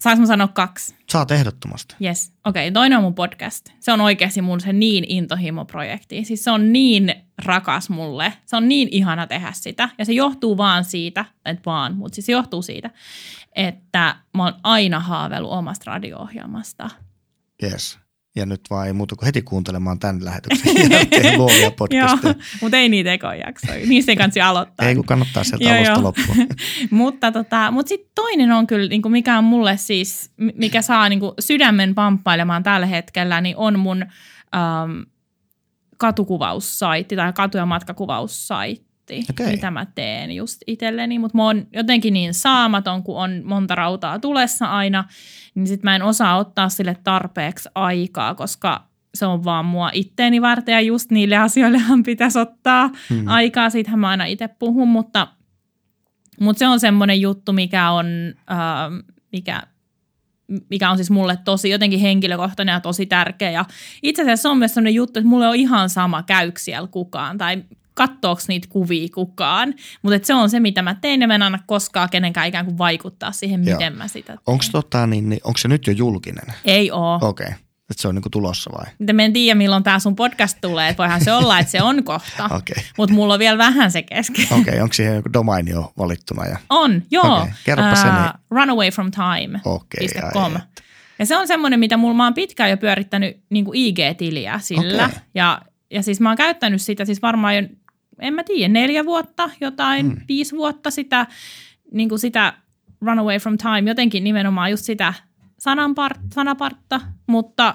Saanko mä sanoa kaksi? Saat ehdottomasti. Yes. Okei, okay, toinen on mun podcast. Se on oikeasti mun se niin intohimo-projekti. Siis se on niin rakas mulle. Se on niin ihana tehdä sitä. Ja se johtuu vaan siitä, että vaan, mutta siis se johtuu siitä, että mä oon aina haaveillut omasta radio-ohjelmasta. Yes. Ja nyt vaan ei muuta kuin heti kuuntelemaan tämän lähetyksen [laughs] jälkeen luovia [laughs] Joo, podcasteja. mutta ei niitä ekojaksoja. Niistä ei kansi aloittaa. Ei kun kannattaa sieltä Joo, alusta joo. loppuun. [laughs] mutta tota, mut sitten toinen on kyllä, niinku mikä on mulle siis, mikä saa niinku sydämen pamppailemaan tällä hetkellä, niin on mun ähm, katukuvaussaitti tai katu- ja matkakuvaussaitti, Okei. mitä mä teen just itselleni. Mutta mä oon jotenkin niin saamaton, kun on monta rautaa tulessa aina, niin sit mä en osaa ottaa sille tarpeeksi aikaa, koska se on vaan mua itteeni varten ja just niille asioillehan pitäisi ottaa Hmm. aikaa. Siitähän mä aina itse puhun, mutta, mutta se on semmoinen juttu, mikä on, äh, mikä, mikä on siis mulle tosi jotenkin henkilökohtainen ja tosi tärkeä. Ja itse asiassa se on myös semmoinen juttu, että mulle on ihan sama, käykö siellä kukaan tai kattooks niitä kuvia kukaan. Mutta se on se, mitä mä teen ja mä en anna koskaan kenenkään ikään kuin vaikuttaa siihen, Joo. miten mä sitä teen. Onko tota, niin, niin, onko se nyt jo julkinen? Ei oo. Okei. Okay. Että se on niinku tulossa vai? Mutta mä en tiedä, milloin tämä sun podcast tulee. että Voihan se olla, että se on kohta. [laughs] Okei. Mutta mulla on vielä vähän se kesken. Okei, okay. onko siihen joku domain jo valittuna? Ja... On, joo. Okei, kerropa se, Ää, niin- runawayfromtime.com. Ai että. Ja se on semmoinen, mitä mulla mä oon pitkään jo pyörittänyt niin IG-tiliä sillä. Okei. Ja, ja siis mä oon käyttänyt sitä siis varmaan jo, en mä tiedä, neljä vuotta, jotain, mm. viisi vuotta sitä, niin kuin sitä Runaway from Time, jotenkin nimenomaan just sitä sananpart, sanapartta, mutta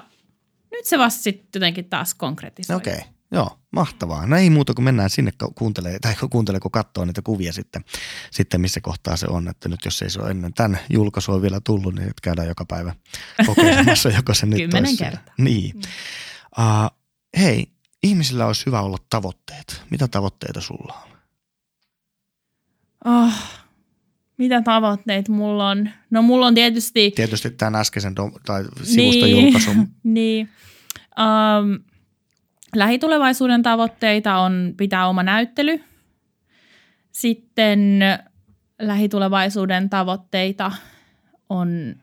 nyt se vasta sitten jotenkin taas konkretisoi. Okei, okay. joo, mahtavaa. No ei muuta kuin mennään sinne ku- kuuntelee, tai kuuntelee, kun katsoo niitä kuvia sitten, sitten missä kohtaa se on. Että nyt jos ei se ole ennen tämän julkaisua vielä tullut, niin nyt käydään joka päivä [laughs] kokeilemassa, joko se nyt Kymmenen siellä. kertaa. Niin. Uh, hei, ihmisillä olisi hyvä olla tavoitteet. Mitä tavoitteita sulla on? Oh, mitä tavoitteita mulla on? No mulla on tietysti... Tietysti tämän äskeisen dom- tai sivuston julkaisun. [laughs] niin. Um, lähitulevaisuuden tavoitteita on pitää oma näyttely. Sitten lähitulevaisuuden tavoitteita on,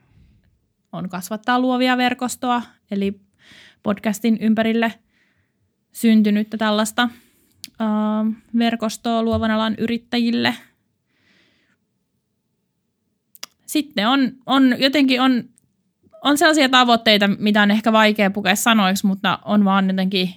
on kasvattaa luovia verkostoa, eli podcastin ympärille syntynyttä tällaista äh, verkostoa luovan alan yrittäjille. Sitten on, on jotenkin on, on sellaisia tavoitteita, mitä on ehkä vaikea pukea sanoiksi, mutta on vaan jotenkin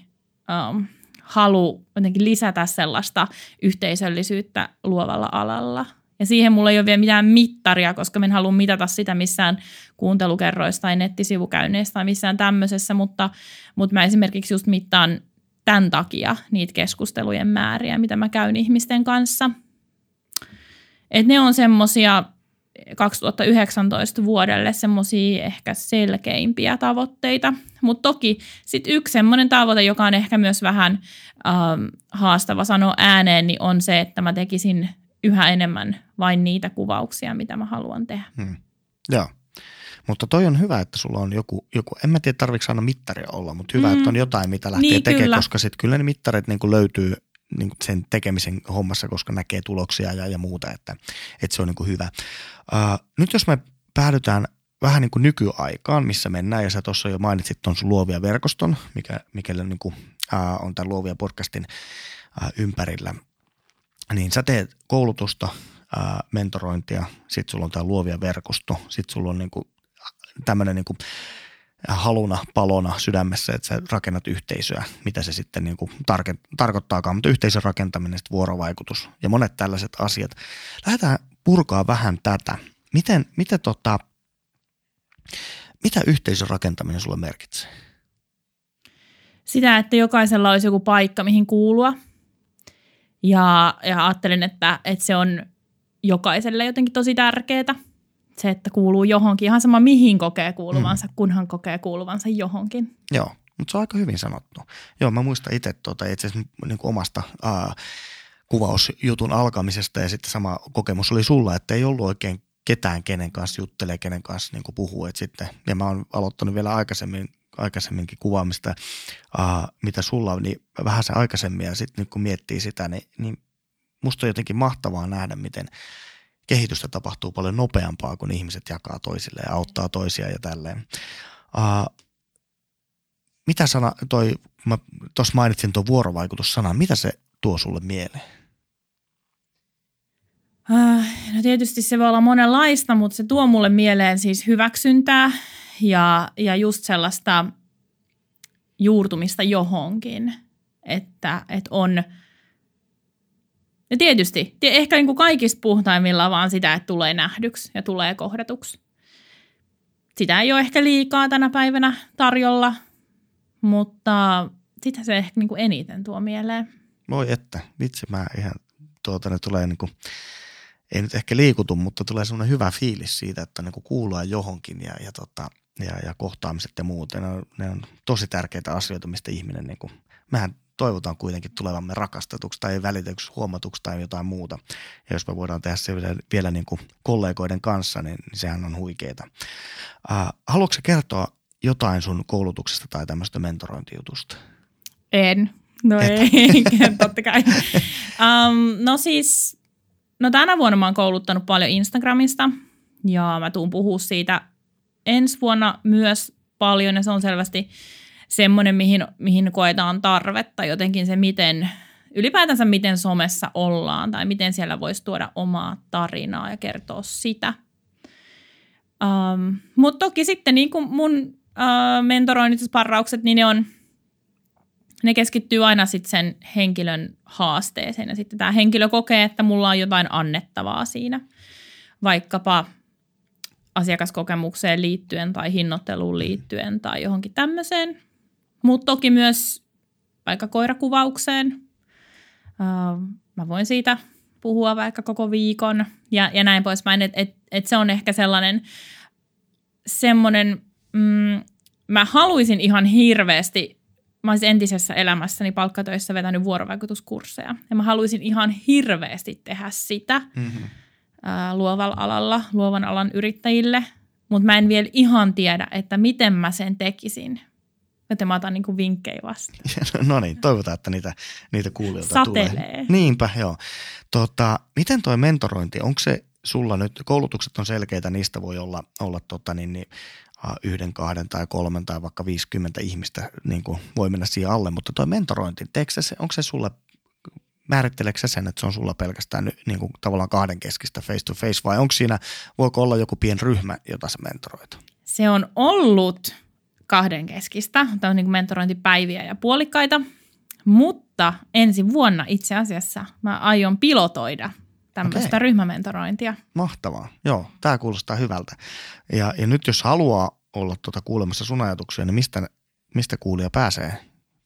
ähm, halu jotenkin lisätä sellaista yhteisöllisyyttä luovalla alalla – ja siihen mulla ei ole vielä mitään mittaria, koska en halua mitata sitä missään kuuntelukerroista tai nettisivukäynneistä tai missään tämmöisessä, mutta, mutta mä esimerkiksi just mittaan tämän takia niitä keskustelujen määriä, mitä mä käyn ihmisten kanssa. Et ne on semmosia 2019 vuodelle semmoisia ehkä selkeimpiä tavoitteita. Mutta toki sitten yksi semmoinen tavoite, joka on ehkä myös vähän ähm, haastava sanoa ääneen, niin on se, että mä tekisin yhä enemmän vain niitä kuvauksia, mitä mä haluan tehdä. Hmm. Joo. Mutta toi on hyvä, että sulla on joku, joku en mä tiedä tarvitsetko aina mittaria olla, mutta hyvä, mm. että on jotain, mitä lähtee niin, tekemään, koska sitten kyllä ne mittarit niin löytyy niin sen tekemisen hommassa, koska näkee tuloksia ja, ja muuta, että, että se on niin hyvä. Uh, nyt jos me päädytään vähän niin kuin nykyaikaan, missä mennään, ja sä tuossa jo mainitsit tuon sun luovia verkoston, mikä, mikä niin kuin, uh, on tämän luovia podcastin uh, ympärillä niin sä teet koulutusta, ää, mentorointia, sit sulla on tämä luovia verkosto, sit sulla on niinku tämmöinen niinku haluna, palona sydämessä, että sä rakennat yhteisöä, mitä se sitten niinku tarke- tarkoittaakaan, mutta yhteisön rakentaminen, vuorovaikutus ja monet tällaiset asiat. Lähdetään purkaa vähän tätä. Miten, miten tota, mitä yhteisön rakentaminen sulle merkitsee? Sitä, että jokaisella olisi joku paikka, mihin kuulua – ja, ja ajattelin, että, että se on jokaiselle jotenkin tosi tärkeää. Se, että kuuluu johonkin, ihan sama mihin kokee kuuluvansa, mm. kunhan kokee kuuluvansa johonkin. Joo, mutta se on aika hyvin sanottu. Joo, mä muistan itse tuota, itse asiassa niin omasta ää, kuvausjutun alkamisesta ja sitten sama kokemus oli sulla, että ei ollut oikein ketään, kenen kanssa juttelee, kenen kanssa niin puhuu. Et sitten, ja mä oon aloittanut vielä aikaisemmin aikaisemminkin kuvaamista, uh, mitä sulla on, niin vähän se aikaisemmin ja sitten kun miettii sitä, niin, niin musta on jotenkin mahtavaa nähdä, miten kehitystä tapahtuu paljon nopeampaa, kun ihmiset jakaa toisille ja auttaa toisia ja tälleen. Uh, mitä sana, toi, mä tuossa mainitsin tuon vuorovaikutussanan, mitä se tuo sulle mieleen? No tietysti se voi olla monenlaista, mutta se tuo mulle mieleen siis hyväksyntää ja, ja just sellaista juurtumista johonkin, että, että on – ja tietysti, ehkä niin kuin kaikista puhtaimmilla vaan sitä, että tulee nähdyksi ja tulee kohdatuksi. Sitä ei ole ehkä liikaa tänä päivänä tarjolla, mutta sitä se ehkä niin kuin eniten tuo mieleen. Voi että, vitsi mä ihan, tuota ne tulee niin kuin, ei nyt ehkä liikutu, mutta tulee semmoinen hyvä fiilis siitä, että niin kuin kuullaan johonkin ja, ja tota, ja, ja kohtaamiset ja muut. Ne on, ne on tosi tärkeitä asioita, mistä ihminen, niin kuin, mehän toivotaan kuitenkin tulevamme rakastetuksi tai välitetyksi huomatuksi tai jotain muuta. Ja jos me voidaan tehdä se vielä, vielä niin kuin kollegoiden kanssa, niin, niin sehän on huikeeta. Äh, haluatko kertoa jotain sun koulutuksesta tai tämmöistä mentorointijutusta? En. No Et. ei, [laughs] totta kai. um, no siis, no tänä vuonna mä oon kouluttanut paljon Instagramista ja mä tuun puhua siitä ensi vuonna myös paljon ja se on selvästi semmoinen, mihin, mihin koetaan tarvetta, jotenkin se miten, ylipäätänsä miten somessa ollaan tai miten siellä voisi tuoda omaa tarinaa ja kertoa sitä. Um, Mutta toki sitten niin kuin mun uh, mentoroinnit ja sparraukset, niin ne on, ne keskittyy aina sitten sen henkilön haasteeseen ja sitten tämä henkilö kokee, että mulla on jotain annettavaa siinä. Vaikkapa asiakaskokemukseen liittyen tai hinnoitteluun liittyen tai johonkin tämmöiseen. Mutta toki myös vaikka koirakuvaukseen. Mä voin siitä puhua vaikka koko viikon ja, ja näin poispäin. Että et, et se on ehkä sellainen semmoinen, mm, mä haluaisin ihan hirveästi, mä olisin entisessä elämässäni palkkatöissä vetänyt vuorovaikutuskursseja. Ja mä haluaisin ihan hirveästi tehdä sitä. Mm-hmm ää, luovalla alalla, luovan alan yrittäjille, mutta mä en vielä ihan tiedä, että miten mä sen tekisin. Joten mä otan niin vinkkejä vastaan. [laughs] no niin, toivotaan, että niitä, niitä kuulijoita Satelee. tulee. Niinpä, joo. Tota, miten toi mentorointi, onko se, sulla nyt koulutukset on selkeitä, niistä voi olla, olla tota, niin, niin, yhden, kahden tai kolmen tai vaikka 50 ihmistä niin kuin voi mennä siihen alle, mutta tuo mentorointi, se, onko se sulle määritteleekö se sen, että se on sulla pelkästään niin kuin tavallaan kahden keskistä face to face vai onko siinä, voiko olla joku pien ryhmä, jota sä mentoroit? Se on ollut kahden keskistä, tämä on niin kuin mentorointipäiviä ja puolikkaita, mutta ensi vuonna itse asiassa mä aion pilotoida tämmöistä okay. ryhmämentorointia. Mahtavaa. Joo, tämä kuulostaa hyvältä. Ja, ja nyt jos haluaa olla tuota kuulemassa sun ajatuksia, niin mistä, mistä kuulija pääsee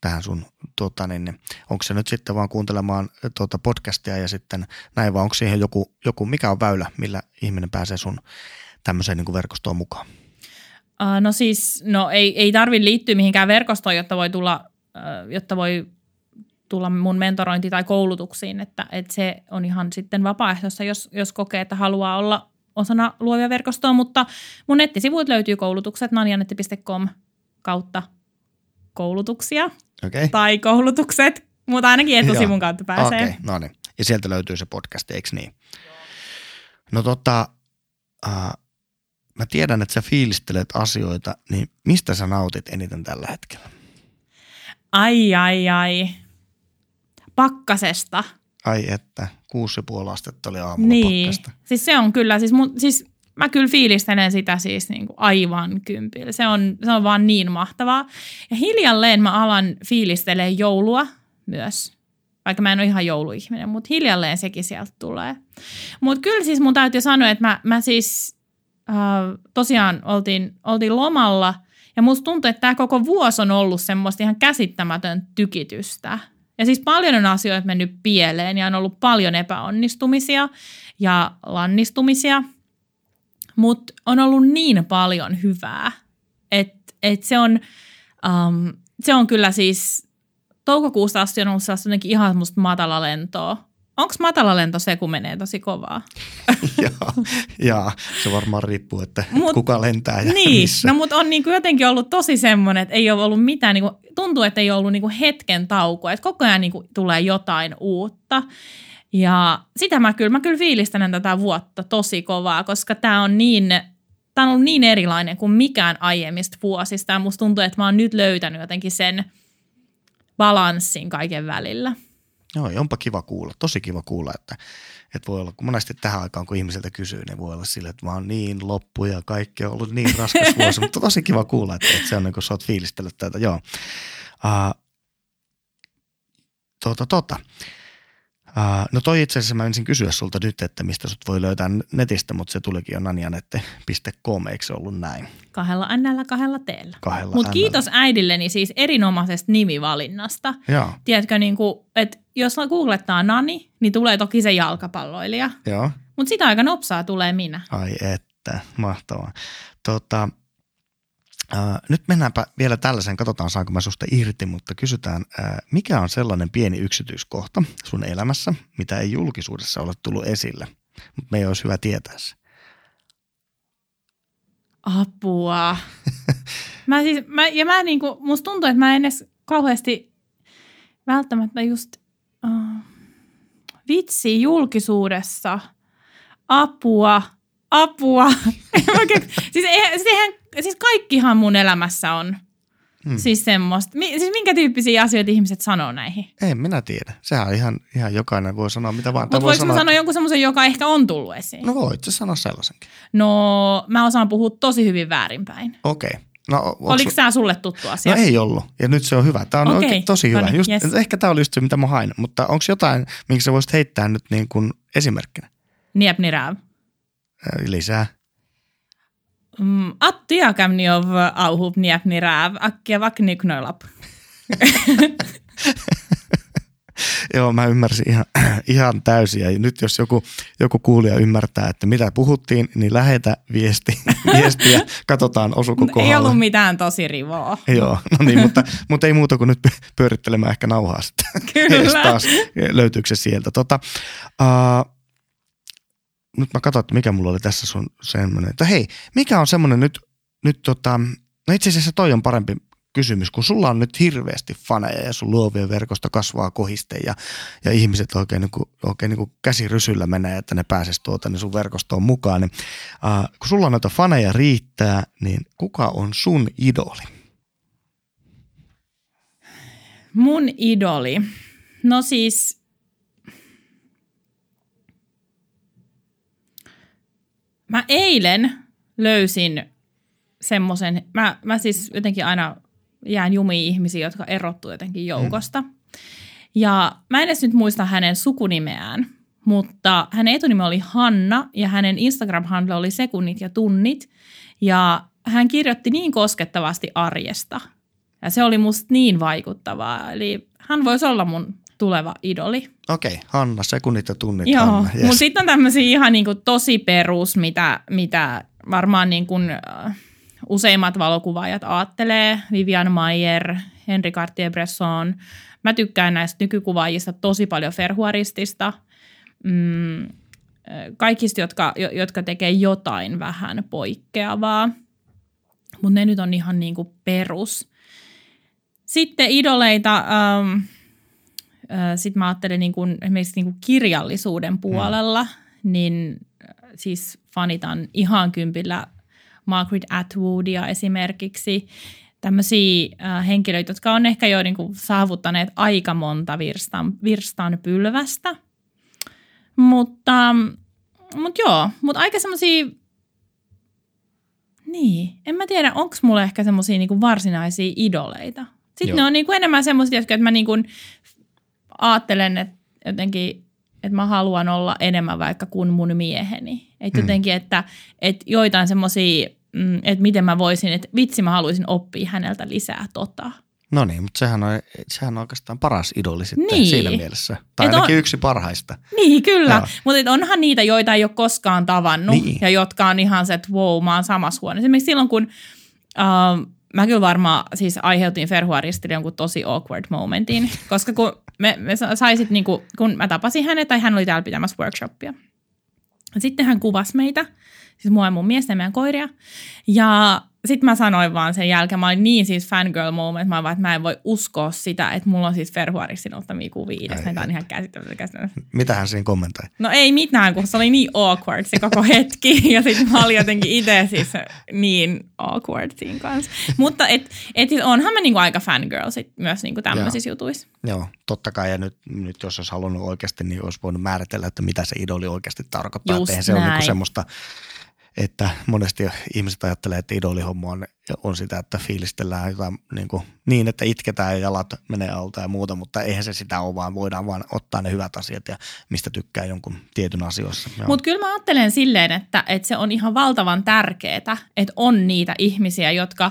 tähän sun, tuota, niin, niin, onko se nyt sitten vaan kuuntelemaan tuota podcastia ja sitten näin, vai onko siihen joku, joku, mikä on väylä, millä ihminen pääsee sun tämmöiseen niin kuin verkostoon mukaan? Uh, no siis, no ei, ei tarvitse liittyä mihinkään verkostoon, jotta voi tulla, uh, jotta voi tulla mun mentorointi- tai koulutuksiin, että, että se on ihan sitten vapaaehtoista, jos, jos kokee, että haluaa olla osana luovia verkostoa, mutta mun nettisivuilta löytyy koulutukset nanjanetti.com kautta koulutuksia okay. tai koulutukset, mutta ainakin etusivun kautta pääsee. Okei, okay, no niin. Ja sieltä löytyy se podcast, eikö niin? No tota, äh, mä tiedän, että sä fiilistelet asioita, niin mistä sä nautit eniten tällä hetkellä? Ai, ai, ai pakkasesta. Ai että, kuusi ja astetta oli aamulla niin. pakkasta. Siis se on kyllä, siis, mun, siis mä kyllä fiilistelen sitä siis niin kuin aivan kympillä. Se on, se on vaan niin mahtavaa. Ja hiljalleen mä alan fiilistelee joulua myös. Vaikka mä en ole ihan jouluihminen, mutta hiljalleen sekin sieltä tulee. Mutta kyllä siis mun täytyy sanoa, että mä, mä siis äh, tosiaan oltiin, oltiin lomalla – ja musta tuntuu, että tämä koko vuosi on ollut semmoista ihan käsittämätön tykitystä. Ja siis paljon on asioita mennyt pieleen ja on ollut paljon epäonnistumisia ja lannistumisia, mutta on ollut niin paljon hyvää, että et se, on, um, se on kyllä siis toukokuusta asti on ollut ihan semmoista matalalentoa. Onko matalalento se, kun menee tosi kovaa? [laughs] Joo, ja, se varmaan riippuu, että Mut, kuka lentää ja Niin, missä. no mutta on niinku jotenkin ollut tosi semmoinen, että ei ole ollut mitään, niinku, tuntuu, että ei ole ollut niinku hetken taukoa, että koko ajan niinku tulee jotain uutta. Ja sitä mä kyllä, mä kyllä fiilistän tätä vuotta tosi kovaa, koska tämä on niin, tämä on ollut niin erilainen kuin mikään aiemmista vuosista. Ja musta tuntuu, että mä oon nyt löytänyt jotenkin sen balanssin kaiken välillä. Joo, onpa kiva kuulla, tosi kiva kuulla, että, että voi olla, kun monesti tähän aikaan, kun ihmiseltä kysyy, niin voi olla sille, että mä oon niin loppu ja kaikki on ollut niin raskas [laughs] vuosi, mutta tosi kiva kuulla, että, että se on niin kuin sä oot fiilistellyt tätä, joo. Uh, tota, tota. Uh, no toi itse asiassa mä ensin kysyä sulta nyt, että mistä sut voi löytää netistä, mutta se tulikin jo nanjanette.com, eikö se ollut näin? Kahdella n kahdella t Kahdella Mutta kiitos äidilleni siis erinomaisesta nimivalinnasta. Joo. Tiedätkö, niin kuin, että jos googlettaa Nani, niin tulee toki se jalkapalloilija. Joo. Mutta sitä aika nopsaa tulee minä. Ai että, mahtavaa. Tota, Uh, nyt mennäänpä vielä tällaisen, katsotaan saanko mä susta irti, mutta kysytään, uh, mikä on sellainen pieni yksityiskohta sun elämässä, mitä ei julkisuudessa ole tullut esille, mutta me ei olisi hyvä tietää se. Apua. [laughs] mä siis, mä, ja mä niinku, musta tuntuu, että mä en edes kauheasti välttämättä just uh, vitsi julkisuudessa. Apua, apua. [laughs] siis, eihän, eihän siis kaikkihan mun elämässä on Hmm. Siis semmoista. Siis minkä tyyppisiä asioita ihmiset sanoo näihin? En minä tiedä. Sehän on ihan, ihan jokainen voi sanoa mitä vaan. Mutta voiko sanoa... sanoa jonkun semmoisen, joka ehkä on tullut esiin? No voit sä sanoa sellaisenkin. No mä osaan puhua tosi hyvin väärinpäin. Okei. Okay. No, Oliko tämä sulle tuttu asia? No ei ollut. Ja nyt se on hyvä. Tämä on okay. oikein tosi hyvä. Noniin, just, yes. Ehkä tämä oli just se, mitä mä hain. Mutta onko jotain, minkä sä voisit heittää nyt niin kuin esimerkkinä? Niepnirääv. Lisää. Mm, attia kämniov auhub niepnirääv, akkia vakniknoilap. Joo, mä ymmärsin ihan, [clears throat] ihan täysin. Ja nyt jos joku, joku kuulija ymmärtää, että mitä puhuttiin, niin lähetä viesti, [laughs] viestiä. Katsotaan, osuko kohdalle. Ei ollut mitään tosi rivoa. [laughs] Joo, no niin, mutta, mutta ei muuta kuin nyt pyörittelemään ehkä nauhaa sitten. Kyllä. [laughs] taas löytyykö se sieltä. Tota, uh, nyt mä katsoin, että mikä mulla oli tässä sun semmoinen, että hei, mikä on semmoinen nyt, nyt tota, no itse asiassa toi on parempi kysymys, kun sulla on nyt hirveästi faneja ja sun luovien verkosta kasvaa kohiste ja, ja ihmiset oikein, niin kuin, oikein niin kuin käsirysyllä menee, että ne pääsisi tuota niin sun verkostoon mukaan, niin äh, kun sulla noita faneja riittää, niin kuka on sun idoli? Mun idoli? No siis mä eilen löysin semmoisen, mä, mä siis jotenkin aina jään jumiin ihmisiä, jotka erottuu jotenkin joukosta. Mm. Ja mä en edes nyt muista hänen sukunimeään, mutta hänen etunimi oli Hanna ja hänen Instagram-handle oli sekunnit ja tunnit. Ja hän kirjoitti niin koskettavasti arjesta. Ja se oli musta niin vaikuttavaa. Eli hän voisi olla mun tuleva idoli. Okei, okay, Hanna, sekunnit ja tunnit. Joo, Hanna, yes. mutta sitten on tämmöisiä ihan niinku tosi perus, mitä, mitä varmaan niinku, uh, useimmat valokuvaajat aattelee. Vivian Mayer, Henri Cartier-Bresson. Mä tykkään näistä nykykuvaajista tosi paljon Ferhuaristista. Mm, kaikista, jotka, jotka tekee jotain vähän poikkeavaa. Mutta ne nyt on ihan niinku perus. Sitten idoleita... Um, sitten mä ajattelen niin kuin, esimerkiksi niin kuin kirjallisuuden mm. puolella, mm. niin siis fanitan ihan kympillä Margaret Atwoodia esimerkiksi. Tämmöisiä henkilöitä, jotka on ehkä jo niin kuin saavuttaneet aika monta virstan, virstan pylvästä. Mutta, mutta joo, mutta aika semmoisia niin, en mä tiedä, onko mulla ehkä semmoisia niinku varsinaisia idoleita. Sitten Joo. ne on niinku enemmän semmoisia, että mä niinku ajattelen, että jotenkin, että mä haluan olla enemmän vaikka kuin mun mieheni. Että mm. jotenkin, että, että joitain semmoisia, mm, että miten mä voisin, että vitsi mä haluaisin oppia häneltä lisää tota. No niin, mutta sehän on, sehän on oikeastaan paras idoli sitten niin. siinä mielessä. Tai et ainakin on, yksi parhaista. Niin, kyllä. Joo. Mutta onhan niitä, joita ei ole koskaan tavannut niin. ja jotka on ihan se, että wow, mä oon samassa huoneessa. Esimerkiksi silloin, kun uh, mä kyllä varmaan siis aiheutin Ferhuaristille jonkun tosi awkward momentin, koska kun me, me saisit, niin kuin, kun mä tapasin hänet tai hän oli täällä pitämässä workshoppia. Sitten hän kuvasi meitä, siis mua ja mun miestä ja meidän koiria. Ja sitten mä sanoin vaan sen jälkeen, mä olin niin siis fangirl moment, mä vaan, että mä en voi uskoa sitä, että mulla on siis Ferhuaristin ottamia kuvia itse, tämä on ihan käsittämätöntä. Mitä hän siinä kommentoi? No ei mitään, kun se oli niin awkward se koko hetki, [laughs] ja sitten mä olin jotenkin itse siis niin awkward siinä kanssa. Mutta et, et onhan mä niinku aika fangirl sit myös niinku tämmöisissä jutuissa. Joo, totta kai, ja nyt, nyt jos olisi halunnut oikeasti, niin olisi voinut määritellä, että mitä se idoli oikeasti tarkoittaa. Just että se on niinku semmoista että monesti ihmiset ajattelee, että idolihomma on, on sitä, että fiilistellään jotain niin, kuin, niin, että itketään ja jalat menee alta ja muuta, mutta eihän se sitä ole, vaan voidaan vaan ottaa ne hyvät asiat ja mistä tykkää jonkun tietyn asioissa. Mutta kyllä mä ajattelen silleen, että, että se on ihan valtavan tärkeää, että on niitä ihmisiä, jotka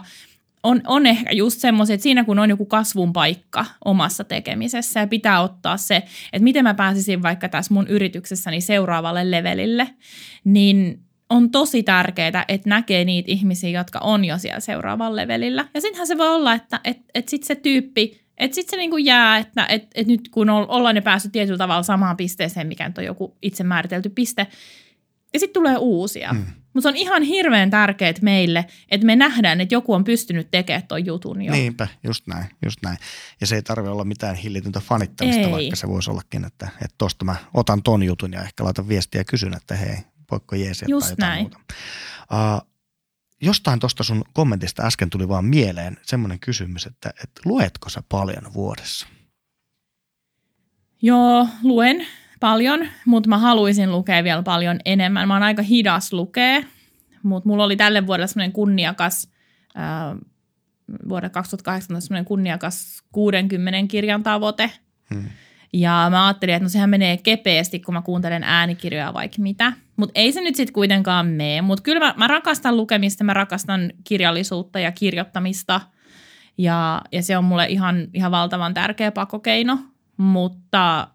on, on ehkä just semmoisia, että siinä kun on joku kasvun paikka omassa tekemisessä ja pitää ottaa se, että miten mä pääsisin vaikka tässä mun yrityksessäni seuraavalle levelille, niin on tosi tärkeää, että näkee niitä ihmisiä, jotka on jo siellä seuraavalla levelillä. Ja sittenhän se voi olla, että et, et sitten se tyyppi, että sitten se niinku jää, että et, et nyt kun ollaan ne päässyt tietyllä tavalla samaan pisteeseen, mikä on joku itse määritelty piste, ja sitten tulee uusia. Mm. Mutta se on ihan hirveän tärkeää meille, että me nähdään, että joku on pystynyt tekemään tuon jutun jo. Niinpä, just näin, just näin. Ja se ei tarvitse olla mitään hillitöntä fanittamista, ei. vaikka se voisi ollakin, että tuosta mä otan ton jutun ja ehkä laitan viestiä ja kysyn, että hei, voiko jeesiä Just tai jotain näin. muuta. Uh, jostain tuosta sun kommentista äsken tuli vaan mieleen semmoinen kysymys, että, että luetko sä paljon vuodessa? Joo, luen paljon, mutta mä haluaisin lukea vielä paljon enemmän. Mä oon aika hidas lukea, mutta mulla oli tälle vuodelle semmoinen kunniakas, äh, vuoden 2018 semmoinen kunniakas 60 kirjan tavoite. Hmm. Ja mä ajattelin, että no sehän menee kepeästi, kun mä kuuntelen äänikirjoja vaikka mitä. Mutta ei se nyt sitten kuitenkaan mene. Mutta kyllä mä, mä rakastan lukemista, mä rakastan kirjallisuutta ja kirjoittamista. Ja, ja se on mulle ihan, ihan valtavan tärkeä pakokeino. Mutta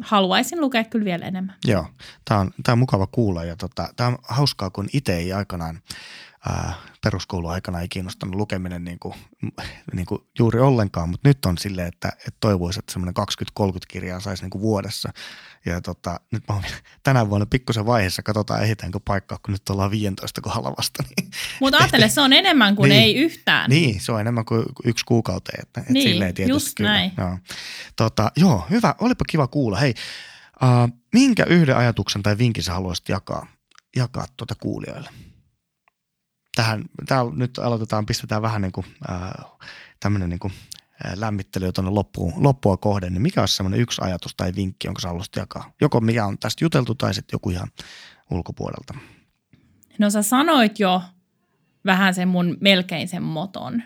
haluaisin lukea kyllä vielä enemmän. Joo, tämä on, tää on mukava kuulla ja tota, tämä on hauskaa, kun itse ei aikanaan ää, peruskouluaikana ei kiinnostanut lukeminen niin kuin, niin kuin juuri ollenkaan, mutta nyt on silleen, että, että toivoisi, että semmoinen 20-30 kirjaa saisi niin kuin vuodessa. Ja tota, nyt mä oon tänä vuonna pikkusen vaiheessa, katsotaan ehditäänkö paikkaa, kun nyt ollaan 15 kohdalla vasta. Niin. [laughs] Mutta ajattele, se on enemmän kuin niin, ei yhtään. Niin, se on enemmän kuin yksi kuukauteen. Että, että niin, silleen tietysti just kyllä. näin. Joo. Tota, joo, hyvä, olipa kiva kuulla. Hei, uh, minkä yhden ajatuksen tai vinkin sä haluaisit jakaa, jakaa tuota kuulijoille? Tähän, tää nyt aloitetaan, pistetään vähän niin kuin, äh, tämmöinen niin kuin, äh, lämmittely tuonne loppuun, loppua kohden, niin mikä olisi semmoinen yksi ajatus tai vinkki, jonka sä haluaisit jakaa? Joko mikä on tästä juteltu tai sitten joku ihan ulkopuolelta. No sä sanoit jo vähän sen mun melkein sen moton,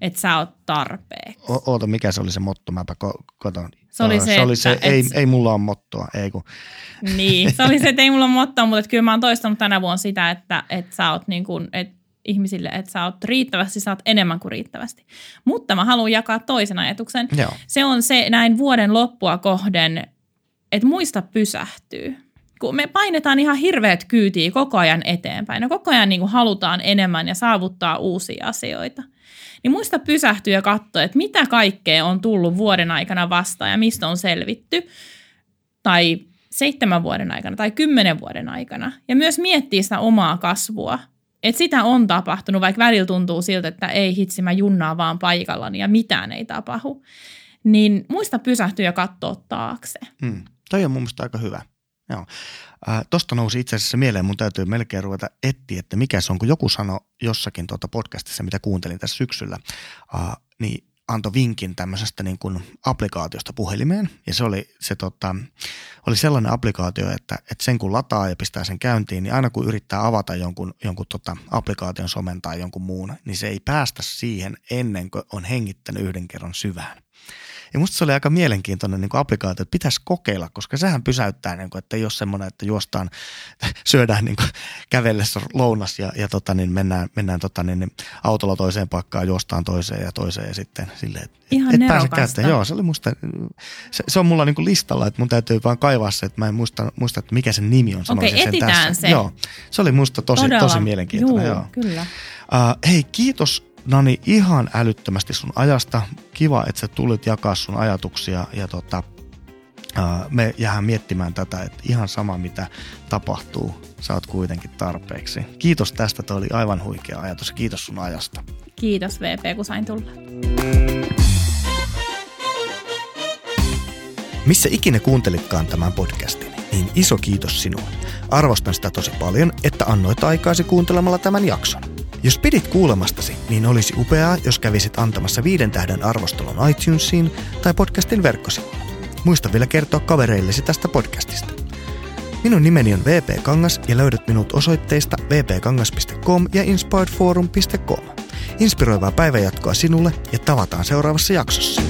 että sä oot tarpeeksi. O- oota, mikä se oli se motto? Mäpä ko- katon. Se oli se, se, oli että se et- ei, ei mulla ole mottoa, ei kun. Niin, se oli se, että ei mulla ole mottoa, mutta kyllä mä oon toistanut tänä vuonna sitä, että, että sä oot niin kuin, että ihmisille, että sä oot riittävästi, sä oot enemmän kuin riittävästi. Mutta mä haluan jakaa toisen ajatuksen. Joo. Se on se näin vuoden loppua kohden, että muista pysähtyy. Kun me painetaan ihan hirveät kyytiä koko ajan eteenpäin ja koko ajan niin kuin halutaan enemmän ja saavuttaa uusia asioita. Niin muista pysähtyä ja katsoa, että mitä kaikkea on tullut vuoden aikana vastaan ja mistä on selvitty. Tai seitsemän vuoden aikana tai kymmenen vuoden aikana. Ja myös miettiä sitä omaa kasvua. Että sitä on tapahtunut, vaikka välillä tuntuu siltä, että ei hitsi, mä junnaa vaan paikallani ja mitään ei tapahdu. Niin muista pysähtyä ja katsoa taakse. Mm. Toi on mun mielestä aika hyvä. Joo. Tosta nousi itse asiassa mieleen, mun täytyy melkein ruveta etsiä, että mikä se on, kun joku sanoi jossakin tuota podcastissa, mitä kuuntelin tässä syksyllä, äh, niin antoi vinkin tämmöisestä niin kuin applikaatiosta puhelimeen. Ja se oli, se tota, oli sellainen applikaatio, että, että sen kun lataa ja pistää sen käyntiin, niin aina kun yrittää avata jonkun, jonkun tota applikaation somen tai jonkun muun, niin se ei päästä siihen ennen kuin on hengittänyt yhden kerran syvään. Ja musta se oli aika mielenkiintoinen niin kuin applikaatio, että pitäisi kokeilla, koska sehän pysäyttää, niin kuin, että ole semmoinen, että juostaan, [laughs] syödään niin kuin, kävellessä lounas ja, ja tota, niin mennään, mennään tota, niin, niin, autolla toiseen paikkaan, juostaan toiseen ja toiseen ja sitten silleen, että Ihan et pääse käyttämään. Joo, se oli musta, se, se on mulla niin kuin listalla, että mun täytyy vaan kaivaa se, että mä en muista, muista että mikä sen nimi on. Okei, sen etsitään tässä. se. Joo, se oli musta tosi, tosi mielenkiintoinen. Juu, joo. kyllä. Uh, hei, kiitos Nani ihan älyttömästi sun ajasta. Kiva, että sä tulit jakaa sun ajatuksia ja tota, me jäähän miettimään tätä, että ihan sama mitä tapahtuu, sä oot kuitenkin tarpeeksi. Kiitos tästä, toi oli aivan huikea ajatus ja kiitos sun ajasta. Kiitos VP, kun sain tulla. Missä ikinä kuuntelitkaan tämän podcastin, niin iso kiitos sinulle. Arvostan sitä tosi paljon, että annoit aikaasi kuuntelemalla tämän jakson. Jos pidit kuulemastasi, niin olisi upeaa, jos kävisit antamassa viiden tähden arvostelun iTunesiin tai podcastin verkkosivuilla. Muista vielä kertoa kavereillesi tästä podcastista. Minun nimeni on VP Kangas ja löydät minut osoitteista vpkangas.com ja inspiredforum.com. Inspiroivaa päivänjatkoa sinulle ja tavataan seuraavassa jaksossa.